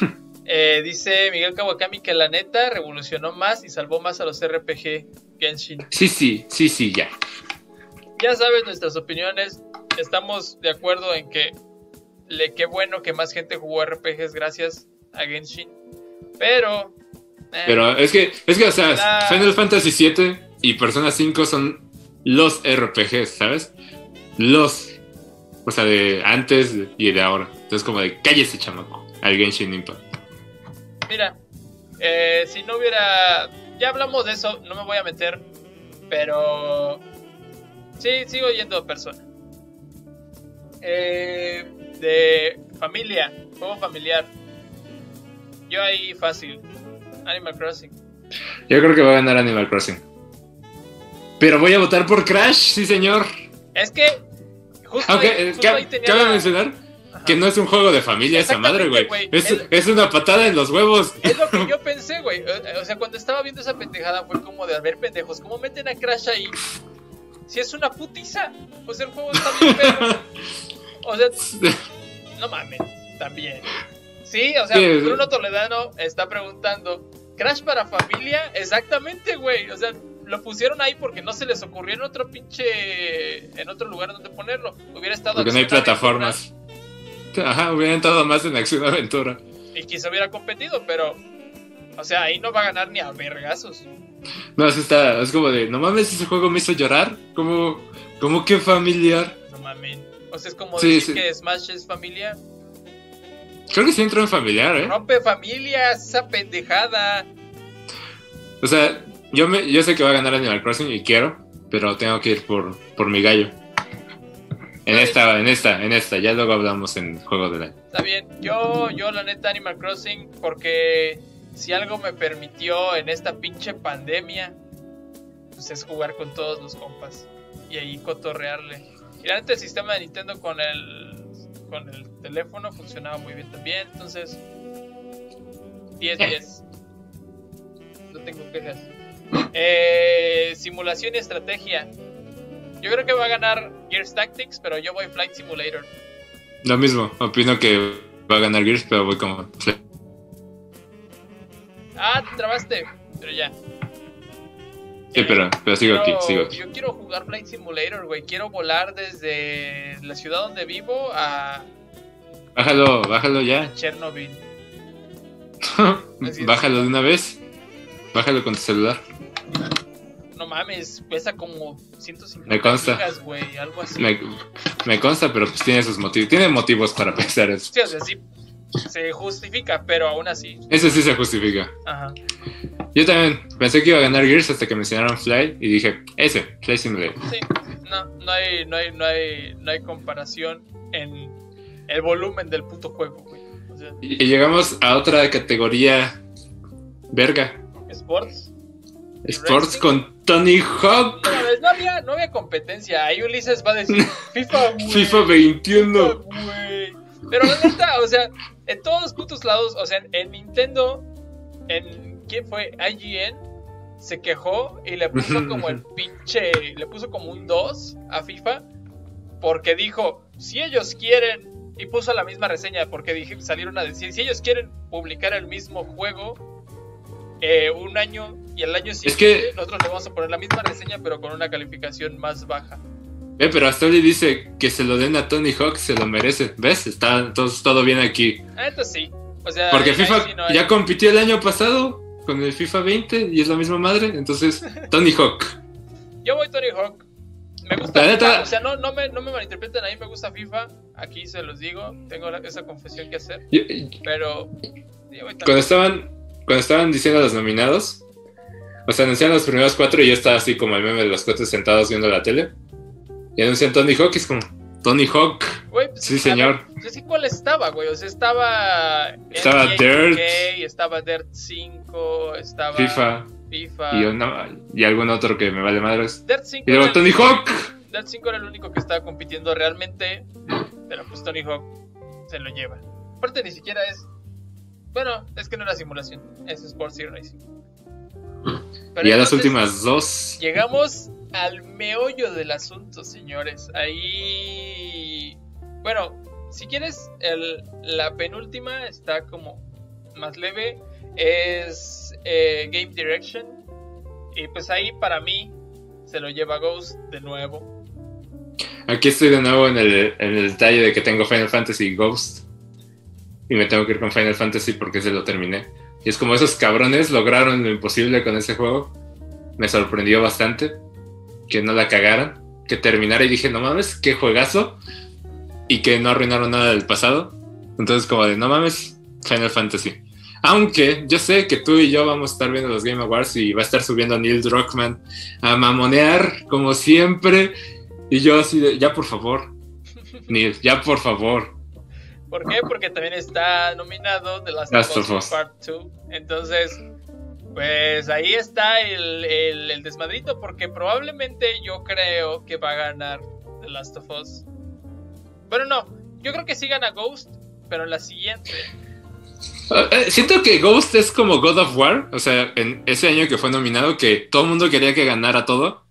<laughs> Eh, dice Miguel Kawakami que la neta revolucionó más y salvó más a los RPG Genshin. Sí, sí, sí, sí, ya. Ya sabes nuestras opiniones. Estamos de acuerdo en que le qué bueno que más gente jugó RPGs gracias a Genshin. Pero. eh, Pero es que, es que, o sea, La- Final Fantasy VII y Persona 5 son los RPGs, ¿sabes? Los. O sea, de antes y de ahora. Entonces, como de cállese, chamaco, al Genshin Impact. Mira, eh, si no hubiera. Ya hablamos de eso, no me voy a meter. Pero. Sí, sigo yendo persona. Eh, de familia, juego familiar. Yo ahí fácil. Animal Crossing. Yo creo que va a ganar Animal Crossing. Pero voy a votar por Crash, sí, señor. Es que. Justo Aunque, ahí- eh, justo ca- ahí tenía cabe la- mencionar que no es un juego de familia esa madre, Exactamente, güey. güey. Es, Es- es una patada en los huevos. Es lo que <laughs> yo pensé, güey. O o sea, cuando estaba viendo esa pendejada fue como de a ver, pendejos, ¿cómo meten a Crash ahí? Si es una putiza. O sea, el juego está bien perro. O sea, <laughs> no mames, también. Sí, o sea, Sí, sí. Bruno Toledano está preguntando, ¿Crash para familia? Exactamente, güey. O sea, lo pusieron ahí porque no se les ocurrió en otro pinche... en otro lugar donde ponerlo. Hubiera estado... Porque no hay plataformas. Ajá, hubiera entrado más en acción aventura. Y quizá hubiera competido, pero... O sea, ahí no va a ganar ni a vergazos. No, así está. Es como de, no mames, ese juego me hizo llorar. Como, como que familiar. No mames. O sea, es como Sí, decir sí. que Smash es familia. Creo que sí entró en familiar, ¿eh? Rompe familias, esa pendejada. O sea, yo, me, yo sé que va a ganar Animal Crossing y quiero, pero tengo que ir por, por mi gallo. En esta, en esta, en esta. Ya luego hablamos en Juego del Año. Está bien. Yo, yo la neta Animal Crossing, porque si algo me permitió en esta pinche pandemia, pues es jugar con todos los compas y ahí cotorrearle. Y neta el sistema de Nintendo con el con el teléfono funcionaba muy bien también, entonces 10 10. No tengo quejas. Eh, simulación y estrategia. Yo creo que va a ganar Gears Tactics, pero yo voy Flight Simulator. Lo mismo, opino que va a ganar Gears, pero voy como... Ah, te trabaste, pero ya. Sí, pero, pero sigo aquí, sigo aquí. Yo quiero jugar Flight Simulator, güey. Quiero volar desde la ciudad donde vivo a Bájalo, bájalo ya. <laughs> Chernobyl. Bájalo de una vez. Bájalo con tu celular. No mames, pesa como 150 Me consta. gigas, güey, algo así. Me, me consta, pero pues tiene sus motivos. Tiene motivos para <laughs> pensar eso. Sí, o sea, sí se justifica, pero aún así. Eso sí se justifica. Ajá. Yo también pensé que iba a ganar Gears hasta que mencionaron Fly y dije, ese, Fly Simulator. Sí, no, no hay, no hay, no hay, no hay comparación en el volumen del puto juego, güey. O sea, Y y llegamos a otra categoría verga. sports. Sports con Tony Hawk. No, había, no había competencia. Ahí Ulises va a decir <laughs> FIFA, güey. FIFA 21. güey. Pero la neta, o sea, en todos los putos lados, o sea, en Nintendo, en ¿quién fue? IGN se quejó y le puso <laughs> como el pinche, le puso como un 2 a FIFA porque dijo, si ellos quieren y puso la misma reseña porque dije, salieron a decir, si ellos quieren publicar el mismo juego eh, un año y el año siguiente que- nosotros le vamos a poner la misma reseña pero con una calificación más baja. Eh, pero Astoli dice que se lo den a Tony Hawk, se lo merece. ¿Ves? Está entonces todo bien aquí. Ah, esto sí. O sea, Porque FIFA ahí sí no hay- ya compitió el año pasado con el FIFA 20 y es la misma madre. Entonces, <laughs> Tony Hawk. Yo voy Tony Hawk. Me gusta La neta- O sea, no, no, me, no me malinterpreten, a mí me gusta FIFA. Aquí se los digo. Tengo esa confesión que hacer. Yo- Pero. yo voy cuando estaban cuando estaban diciendo los nominados, o sea, anunciaron los primeros cuatro y yo estaba así como el meme de los cuatro sentados viendo la tele. Y anuncian Tony Hawk y es como, Tony Hawk. Güey, pues, Sí, señor. ver, Yo sé cuál estaba, güey. O sea, estaba. Estaba NBA Dirt. 2K, estaba Dirt 5, estaba. FIFA FIFA. y, una- y algún otro que me vale madres. Dirt 5 Y luego era el- Tony Hawk. Dirt 5 era el único que estaba compitiendo realmente. Pero pues Tony Hawk se lo lleva. Aparte, ni siquiera es. Bueno, es que no era simulación. Es Sports y Racing. Pero Y a las últimas dos. Llegamos al meollo del asunto, señores. Ahí. Bueno, si quieres, el- la penúltima está como más leve. Es eh, Game Direction. Y pues ahí para mí se lo lleva Ghost de nuevo. Aquí estoy de nuevo en el, en el detalle de que tengo Final Fantasy Ghost. Y me tengo que ir con Final Fantasy porque se lo terminé. Y es como esos cabrones lograron lo imposible con ese juego. me sorprendió bastante que no la cagaran, que terminara y dije, no mames, qué juegazo, y que no arruinaron nada del pasado. Entonces, como de, no mames, Final Fantasy. Aunque yo sé que tú y yo vamos a estar viendo los Game Awards y va a estar subiendo Neil Druckmann a mamonear, como siempre. Y yo así de, ya por favor, Neil, ya por favor. ¿Por qué? Porque también está nominado The Last, of Us Part 2. Entonces, pues ahí está el, el, desmadrito, porque probablemente yo creo que va a ganar The Last of Us. Bueno, no, yo creo que sí gana Ghost, pero la siguiente. Ah, eh, siento que Ghost es como God of War, o sea, en ese año que fue nominado, que todo el mundo quería que ganara todo,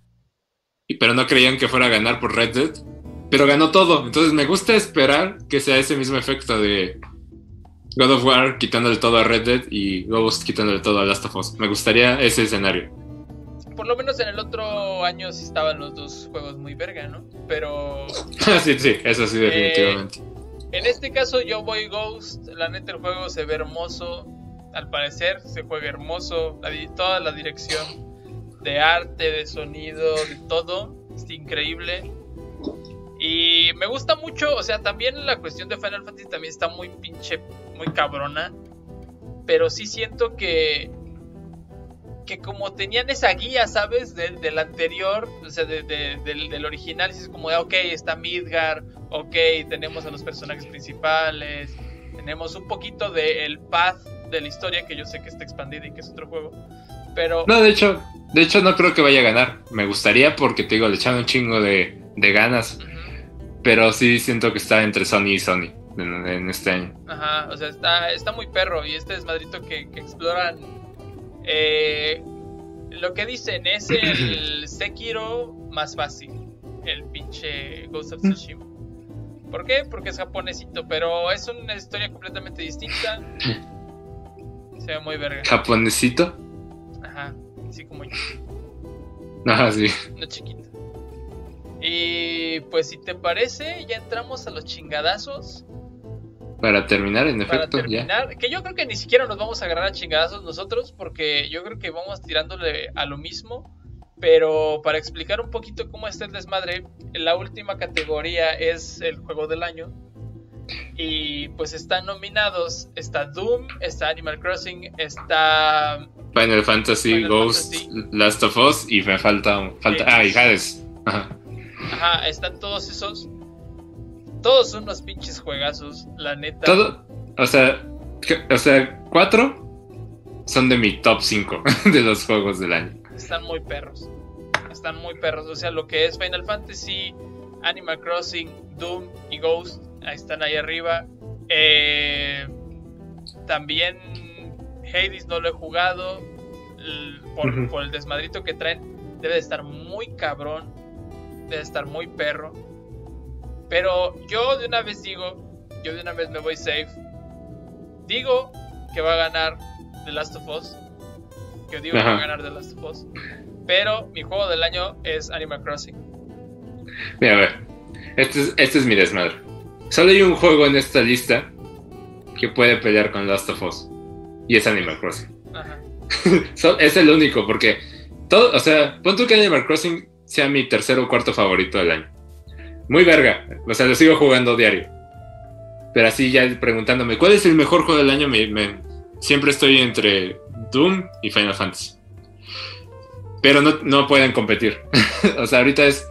pero no creían que fuera a ganar por Red Dead, pero ganó todo. Entonces me gusta esperar que sea ese mismo efecto de God of War quitándole todo a Red Dead y Ghost quitándole todo a Last of Us. Me gustaría ese escenario. Por lo menos en el otro año sí estaban los dos juegos muy verga, ¿no? Pero... <laughs> sí, sí, eso sí, definitivamente. En este caso yo voy Ghost, la neta el juego se ve hermoso, al parecer se juega hermoso, toda la dirección de arte, de sonido, de todo, es increíble. Y me gusta mucho, o sea, también la cuestión de Final Fantasy también está muy pinche, muy cabrona. Pero sí siento que que como tenían esa guía, ¿sabes? Del, anterior, o sea, del, del, original, es como de, ok, está Midgar, ok, tenemos a los personajes principales, tenemos un poquito del path de la historia, que yo sé que está expandida y que es otro juego, pero... No, de hecho, de hecho no creo que vaya a ganar, me gustaría porque, te digo, le echaron un chingo de, ganas, pero sí siento que está entre Sony y Sony. En, este año. Ajá, o sea, está, está muy perro y este desmadrito que, que exploran eh, lo que dicen es el <clears throat> Sekiro más fácil. El pinche Ghost of Tsushima. ¿Por qué? Porque es japonesito, pero es una historia completamente distinta. <clears throat> Se ve muy verga. ¿Japonesito? Ajá, así como yo. Ajá, <laughs> sí. No chiquito. Y pues si te parece, ya entramos a los chingadazos. Para terminar, en efecto, terminar, Que yo creo que ni siquiera nos vamos a agarrar a chingadazos nosotros, porque yo creo que vamos tirándole a lo mismo. Pero para explicar un poquito cómo está el desmadre, la última categoría es el juego del año. Y pues están nominados, está Doom, está Animal Crossing, está Final Fantasy, Ghost, Last of Us y me falta, falta ah, y Hades. Ajá. Ajá, están todos esos todos son unos pinches juegazos, la neta. Todo, o sea, o sea, cuatro son de mi top 5 <laughs> de los juegos del año. Están muy perros. Están muy perros. O sea, lo que es Final Fantasy, Animal Crossing, Doom y Ghost, ahí están ahí arriba. Eh, también Hades no lo he jugado. Por, por el desmadrito que traen, debe de estar muy cabrón. Debe de estar muy perro. Pero yo de una vez digo, yo de una vez me voy safe. Digo que va a ganar The Last of Us. Que digo que va a ganar The Last of Us. Pero mi juego del año es Animal Crossing. Mira, a ver. Este es, este es mi desmadre. Solo hay un juego en esta lista que puede pelear con Last of Us. Y es Animal Crossing. Ajá. <laughs> es el único, porque todo, o sea, pon tú que Animal Crossing sea mi tercer o cuarto favorito del año muy verga. O sea, lo sigo jugando diario. Pero así ya preguntándome, ¿cuál es el mejor juego del año? Me, siempre estoy entre Doom y Final Fantasy. Pero no, no pueden competir. <laughs> o sea, ahorita es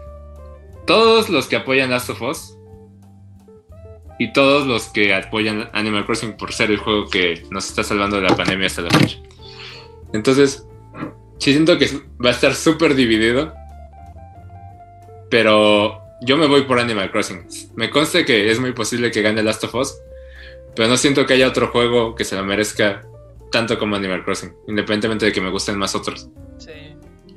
todos los que apoyan Last of Us y todos los que apoyan Animal Crossing por ser el juego que nos está salvando de la pandemia hasta la fecha. Entonces, sí siento que va a estar súper dividido. Pero yo me voy por Animal Crossing. Me consta que es muy posible que gane Last of Us, pero no siento que haya otro juego que se lo merezca tanto como Animal Crossing, independientemente de que me gusten más otros. Sí.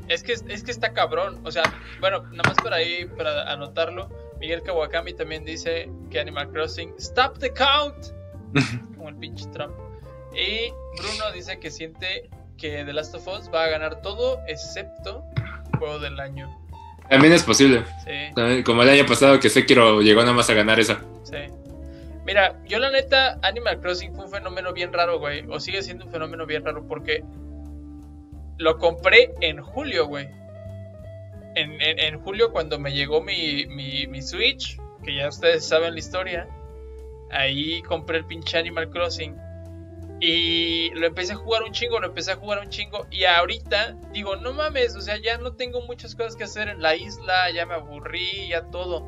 Es que, es que está cabrón. O sea, bueno, nada más para ahí, para anotarlo, Miguel Kawakami también dice que Animal Crossing, stop the count. <laughs> como el pinche Trump. Y Bruno dice que siente que The Last of Us va a ganar todo excepto juego del año. También es posible. Sí. como el año pasado que Sekiro llegó nada más a ganar esa. Sí. Mira, yo la neta, Animal Crossing fue un fenómeno bien raro, güey. O sigue siendo un fenómeno bien raro porque lo compré en julio, güey. En, en- en julio cuando me llegó mi, mi, mi Switch, que ya ustedes saben la historia, ahí compré el pinche Animal Crossing. Y lo empecé a jugar un chingo, lo empecé a jugar un chingo. Y ahorita digo, no mames, o sea, ya no tengo muchas cosas que hacer en la isla, ya me aburrí, ya todo.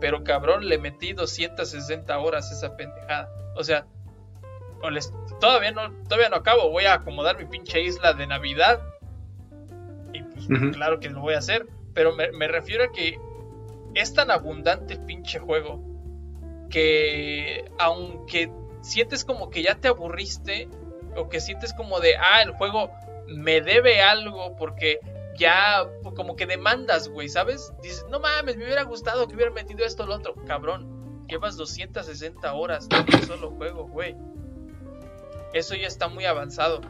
Pero cabrón, le metí 260 horas a esa pendejada. O sea, o les- todavía no, todavía no acabo. Voy a acomodar mi pinche isla de Navidad. Y pues, claro que lo voy a hacer. Pero me, me refiero a que es tan abundante el pinche juego. Que aunque sientes como que ya te aburriste. O que sientes como de, ah, el juego me debe algo. Porque ya como que demandas, güey, ¿sabes? Dices, no mames, me hubiera gustado que hubiera metido esto o lo otro. Cabrón, llevas 260 horas en un solo juego, güey. Eso ya está muy avanzado.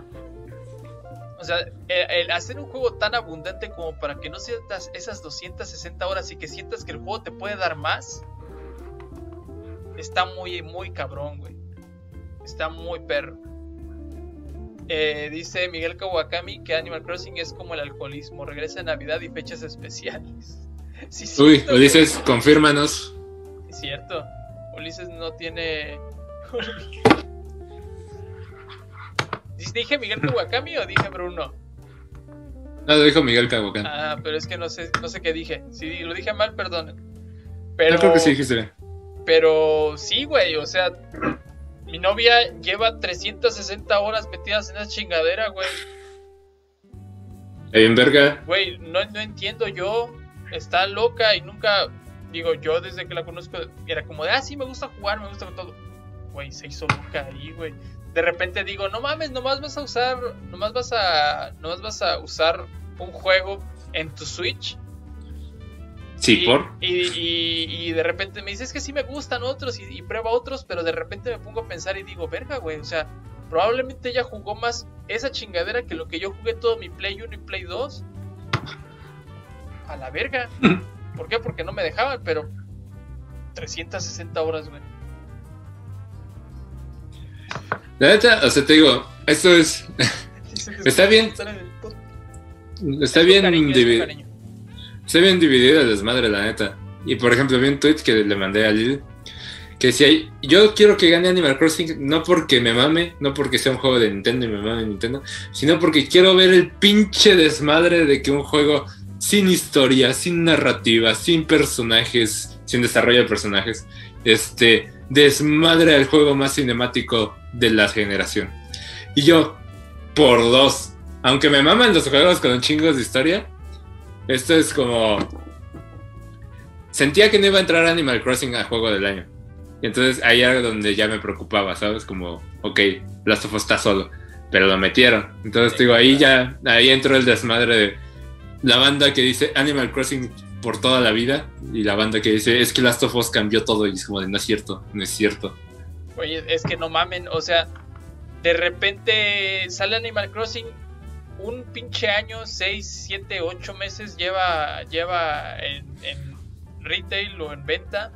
O sea, el, el hacer un juego tan abundante como para que no sientas esas 260 horas y que sientas que el juego te puede dar más, está muy, muy cabrón, güey. Está muy perro. Eh, dice Miguel Kawakami que Animal Crossing es como el alcoholismo, regresa en Navidad y fechas especiales. <laughs> Sí, Uy, cierto, güey. Ulises, confírmanos. Es cierto. Ulises no tiene. <laughs> ¿Dije Miguel Kawakami o dije Bruno? No, lo dijo Miguel Cabocan. Ah, pero es que no sé, no sé qué dije. Si lo dije mal, perdonen. Pero, Yo creo que sí dijiste pero sí, güey, o sea, mi novia lleva 360 horas metidas en esa chingadera, güey. En verga. Güey, no, no entiendo yo. Está loca y nunca. Digo, yo desde que la conozco era como de, ah, sí, me gusta jugar, me gusta con todo. Güey, se hizo loca ahí, güey. De repente digo, no mames, nomás vas a usar. Nomás vas a. Nomás vas a usar un juego en tu Switch. Sí, y, por. Y, y- y de repente me dices es que sí me gustan otros y, prueba otros, pero de repente me pongo a pensar y digo, verga, güey, o sea, probablemente ella jugó más esa chingadera que lo que yo jugué todo mi Play 1 y Play 2. A la verga. <laughs> ¿Por qué? Porque no me dejaban, pero 360 horas, güey. La neta, o sea, te digo, esto es. <laughs> Está bien. Está bien Cariño, es Está bien dividida el desmadre, la neta. Y por ejemplo, vi un tweet que le mandé a Lil que decía: Yo quiero que gane Animal Crossing, no porque me mame, no porque sea un juego de Nintendo y me mame Nintendo, sino porque quiero ver el pinche desmadre de que un juego sin historia, sin narrativa, sin personajes, sin desarrollo de personajes, este desmadre al juego más cinemático de la generación. Y yo, por dos, aunque me maman los juegos con chingos de historia, esto es como. Sentía que no iba a entrar Animal Crossing a juego del año. Y entonces ahí era donde ya me preocupaba, ¿sabes? Como, ok, Last of Us está solo. Pero lo metieron. Entonces digo, ahí ya, ahí entró el desmadre de la banda que dice Animal Crossing por toda la vida. Y la banda que dice, es que Last of Us cambió todo. Y es como de, no es cierto, no es cierto. Oye, es que no mamen, o sea, de repente sale Animal Crossing, un pinche año, 6, 7, 8 meses lleva, lleva en, en retail o en venta,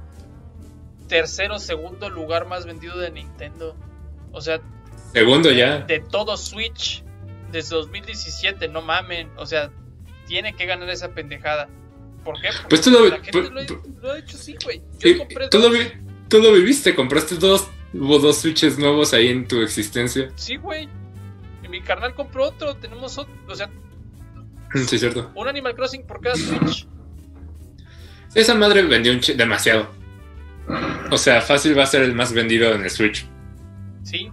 tercero, segundo lugar más vendido de Nintendo. O sea, Segundo ya. de todo Switch desde 2017, no mamen, o sea, tiene que ganar esa pendejada. ¿Por qué? Porque Pues tú lo- la gente lo, ha- lo ha hecho sí, güey. Yo compré tú, lo dos. vi- tú lo viviste, compraste dos, hubo dos switches nuevos ahí en tu existencia. Sí, güey. Mi carnal compró otro, tenemos otro, o sea, <laughs> Sí, es cierto. un Animal Crossing por cada Switch. Esa madre vendió un demasiado. O sea, fácil va a ser el más vendido en el Switch. Sí,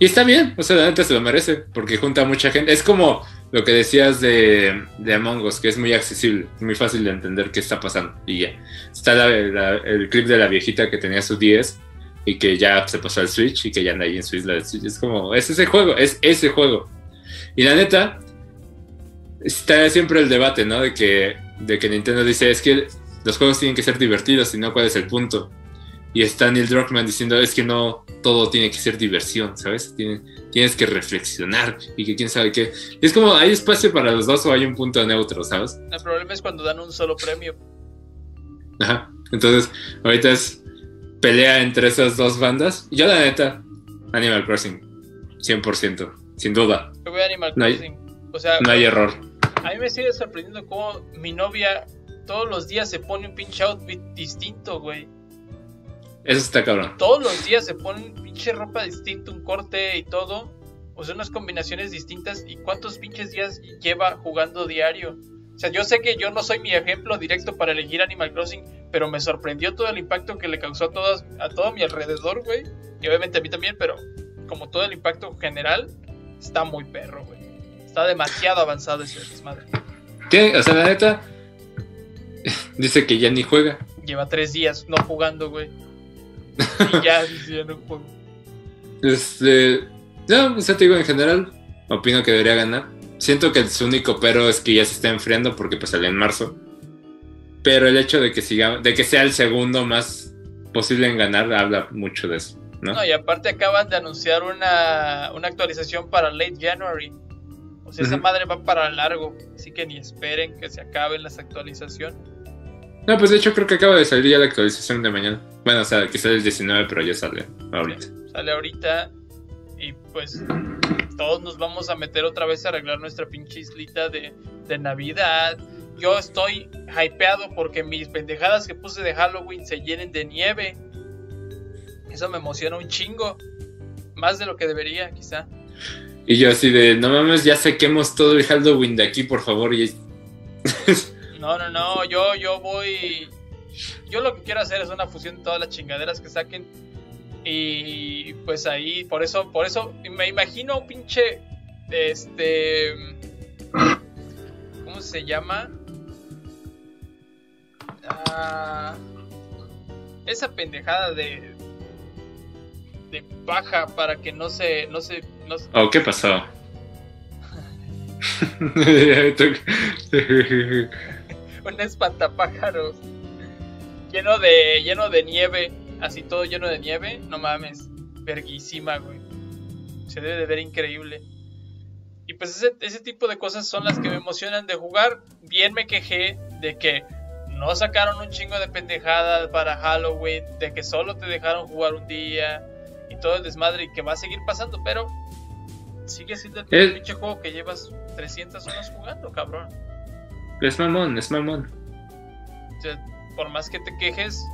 Y está bien, o sea, la neta se lo merece, porque junta a mucha gente. Es como lo que decías de, de Among Us, que es muy accesible, es muy fácil de entender qué está pasando. Y ya. Está la- la- el clip de la viejita que tenía su 10 y que ya se pasó al Switch y que ya ahí en su isla de Switch. Es como, es ese juego, es ese juego. Y la neta, está siempre el debate, ¿no? De que, de que Nintendo dice, es que los juegos tienen que ser divertidos, si no, ¿cuál es el punto? Y está Neil Druckmann diciendo, es que no todo tiene que ser diversión, ¿sabes? Tiene- tienes que reflexionar y que quién sabe qué. Y es como, ¿hay espacio para los dos o hay un punto neutro, ¿sabes? el problema es cuando dan un solo premio. Ajá. Entonces, ahorita es pelea entre esas dos bandas. Yo la neta, Animal Crossing, 100%. sin duda. Yo voy a Animal No hay-. O sea, No hay error. a mí me sigue sorprendiendo cómo mi novia todos los días se pone un pinche outfit distinto, güey. Eso está cabrón. Todos los días se pone un pinche ropa distinta, un corte y todo. O sea, unas combinaciones distintas. ¿Y cuántos pinches días lleva jugando diario? O sea, yo sé que yo no soy mi ejemplo directo para elegir Animal Crossing, pero me sorprendió todo el impacto que le causó a todas, a todo mi alrededor, güey. Y obviamente a mí también, pero como todo el impacto general, está muy perro, güey. Está demasiado avanzado ese desmadre. O sea, la neta, <laughs> dice que ya ni juega. Lleva tres días no jugando, güey. <laughs> Y ya ya no juego. Este, no, o sea, te digo, en general, opino que debería ganar. Siento que su único pero es que ya se está enfriando porque pues sale en marzo. Pero el hecho de que siga, de que sea el segundo más posible en ganar, habla mucho de eso, ¿no? No, y aparte acaban de anunciar una, una actualización para late January. O sea, esa madre va para largo. Así que ni esperen que se acaben las actualizaciones. No, pues de hecho creo que acaba de salir ya la actualización de mañana. Bueno, o sea, que sale el 19, pero ya sale ahorita. Sale ahorita. Y pues todos nos vamos a meter otra vez a arreglar nuestra pinche islita de, de Navidad. Yo estoy hypeado porque mis pendejadas que puse de Halloween se llenen de nieve. Eso me emociona un chingo. Más de lo que debería, quizá. Y yo así de, no mames, ya saquemos todo el Halloween de aquí, por favor. Y <laughs> No, no, no, yo, yo voy. Yo lo que quiero hacer es una fusión de todas las chingaderas que saquen. Y pues ahí, por eso, por eso me imagino un pinche. Este. ¿Cómo se llama? Ah, esa pendejada de. De paja para que no se. No se. No se- Oh, ¿qué pasó? <laughs> un espantapájaros lleno de lleno de nieve, así todo lleno de nieve, no mames, verguísima, güey. Se debe de ver increíble. Y pues ese, ese tipo de cosas son las que me emocionan de jugar. Bien me quejé de que no sacaron un chingo de pendejadas para Halloween, de que solo te dejaron jugar un día y todo el desmadre y que va a seguir pasando, pero sigue siendo el pinche juego que llevas 300 horas jugando, cabrón. es mamón, es mamón. O sea, por más que te quejes,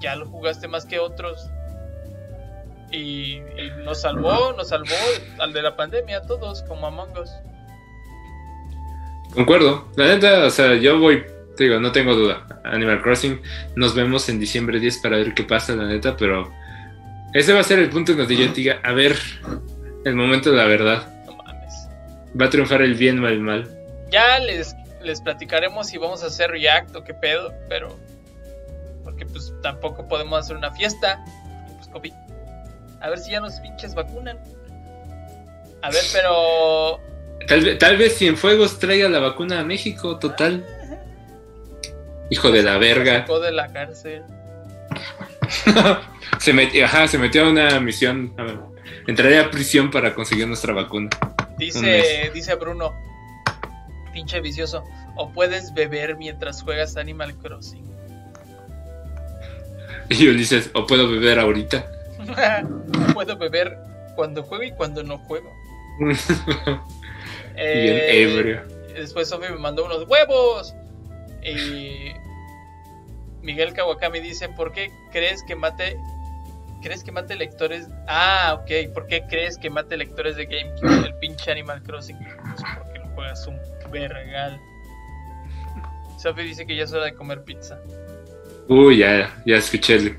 ya lo jugaste más que otros. Y, y nos salvó, nos salvó al de la pandemia a todos, como Among Us. Concuerdo. La neta, o sea, yo voy, te digo, no tengo duda. Animal Crossing, nos vemos en diciembre 10 para ver qué pasa, la neta, pero ese va a ser el punto en donde yo diga, a ver, el momento de la verdad. No mames. Va a triunfar el bien o el mal. Ya les, les platicaremos si vamos a hacer React o qué pedo, pero. Porque pues tampoco podemos hacer una fiesta. Pues COVID. A ver si ya nos pinches vacunan. A ver, pero. Tal, tal vez Cienfuegos traiga la vacuna a México, total. Hijo de la verga. Sacó de la cárcel. <laughs> se metió, ajá, se metió a una misión. a ver, entraría a prisión para conseguir nuestra vacuna. Un Dice, dice Bruno, pinche vicioso, o puedes beber mientras juegas Animal Crossing. <laughs> Y Ulises, o puedo beber ahorita. <laughs> Puedo beber cuando juego y cuando no juego. Bien Eh, ebrio. Después Sofi me mandó unos huevos. Y Miguel Kawakami dice, ¿por qué crees que mate... ¿Crees que mate lectores? Ah, ok. ¿Por qué crees que mate lectores de GameCube el pinche Animal Crossing? Pues porque lo juegas un vergal. Sofi dice que ya es hora de comer pizza. Uy, ya, ya escuché el.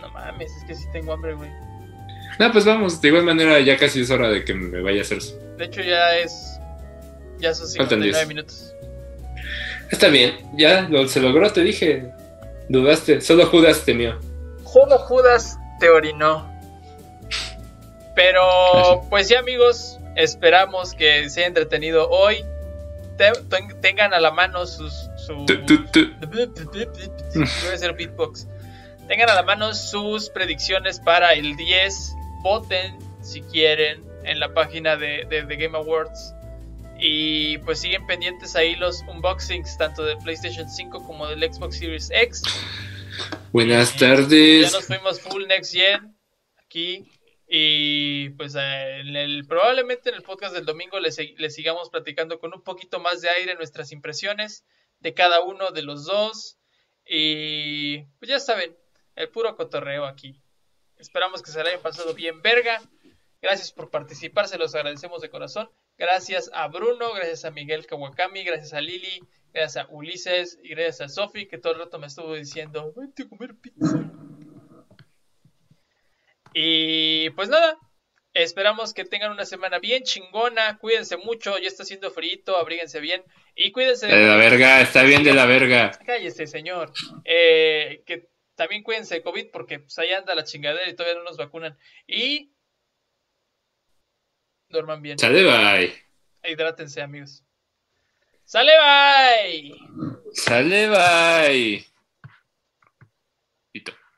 No mames, es que sí tengo hambre, güey. No, pues vamos, de igual manera ya casi es hora de que me vaya a hacer eso. De hecho ya es... Ya son Faltan 59 10. minutos. Está bien, ya lo, se logró, te dije. Dudaste, solo Judas temió. Solo Judas te orinó. Pero, pues sí, amigos, esperamos que se haya entretenido hoy. Te- ten- tengan a la mano sus. sus... Tu, tu, tu. Voy a hacer beatbox. Tengan a la mano sus predicciones para el 10. Voten si quieren en la página de, de, de Game Awards. Y pues siguen pendientes ahí los unboxings, tanto del PlayStation 5 como del Xbox Series X. Buenas Ya tardes. nos fuimos full next gen. Aquí. Y pues eh, en el, probablemente en el podcast del domingo les, les sigamos platicando con un poquito más de aire nuestras impresiones de cada uno de los dos. Y pues ya saben, el puro cotorreo aquí. Esperamos que se le hayan pasado bien verga. Gracias por participar, se los agradecemos de corazón. Gracias a Bruno, gracias a Miguel Kawakami, gracias a Lili, gracias a Ulises y gracias a Sofi que todo el rato me estuvo diciendo, vente a comer pizza. Y pues nada, esperamos que tengan una semana bien chingona, cuídense mucho, ya está haciendo frío, abríguense bien y cuídense de la verga, está bien de la verga. Cállese, señor. Eh, que también cuídense de COVID porque pues, ahí anda la chingadera y todavía no nos vacunan. Y duerman bien. Sale, bye. Hidrátense, amigos. Sale, bye. Sale, bye.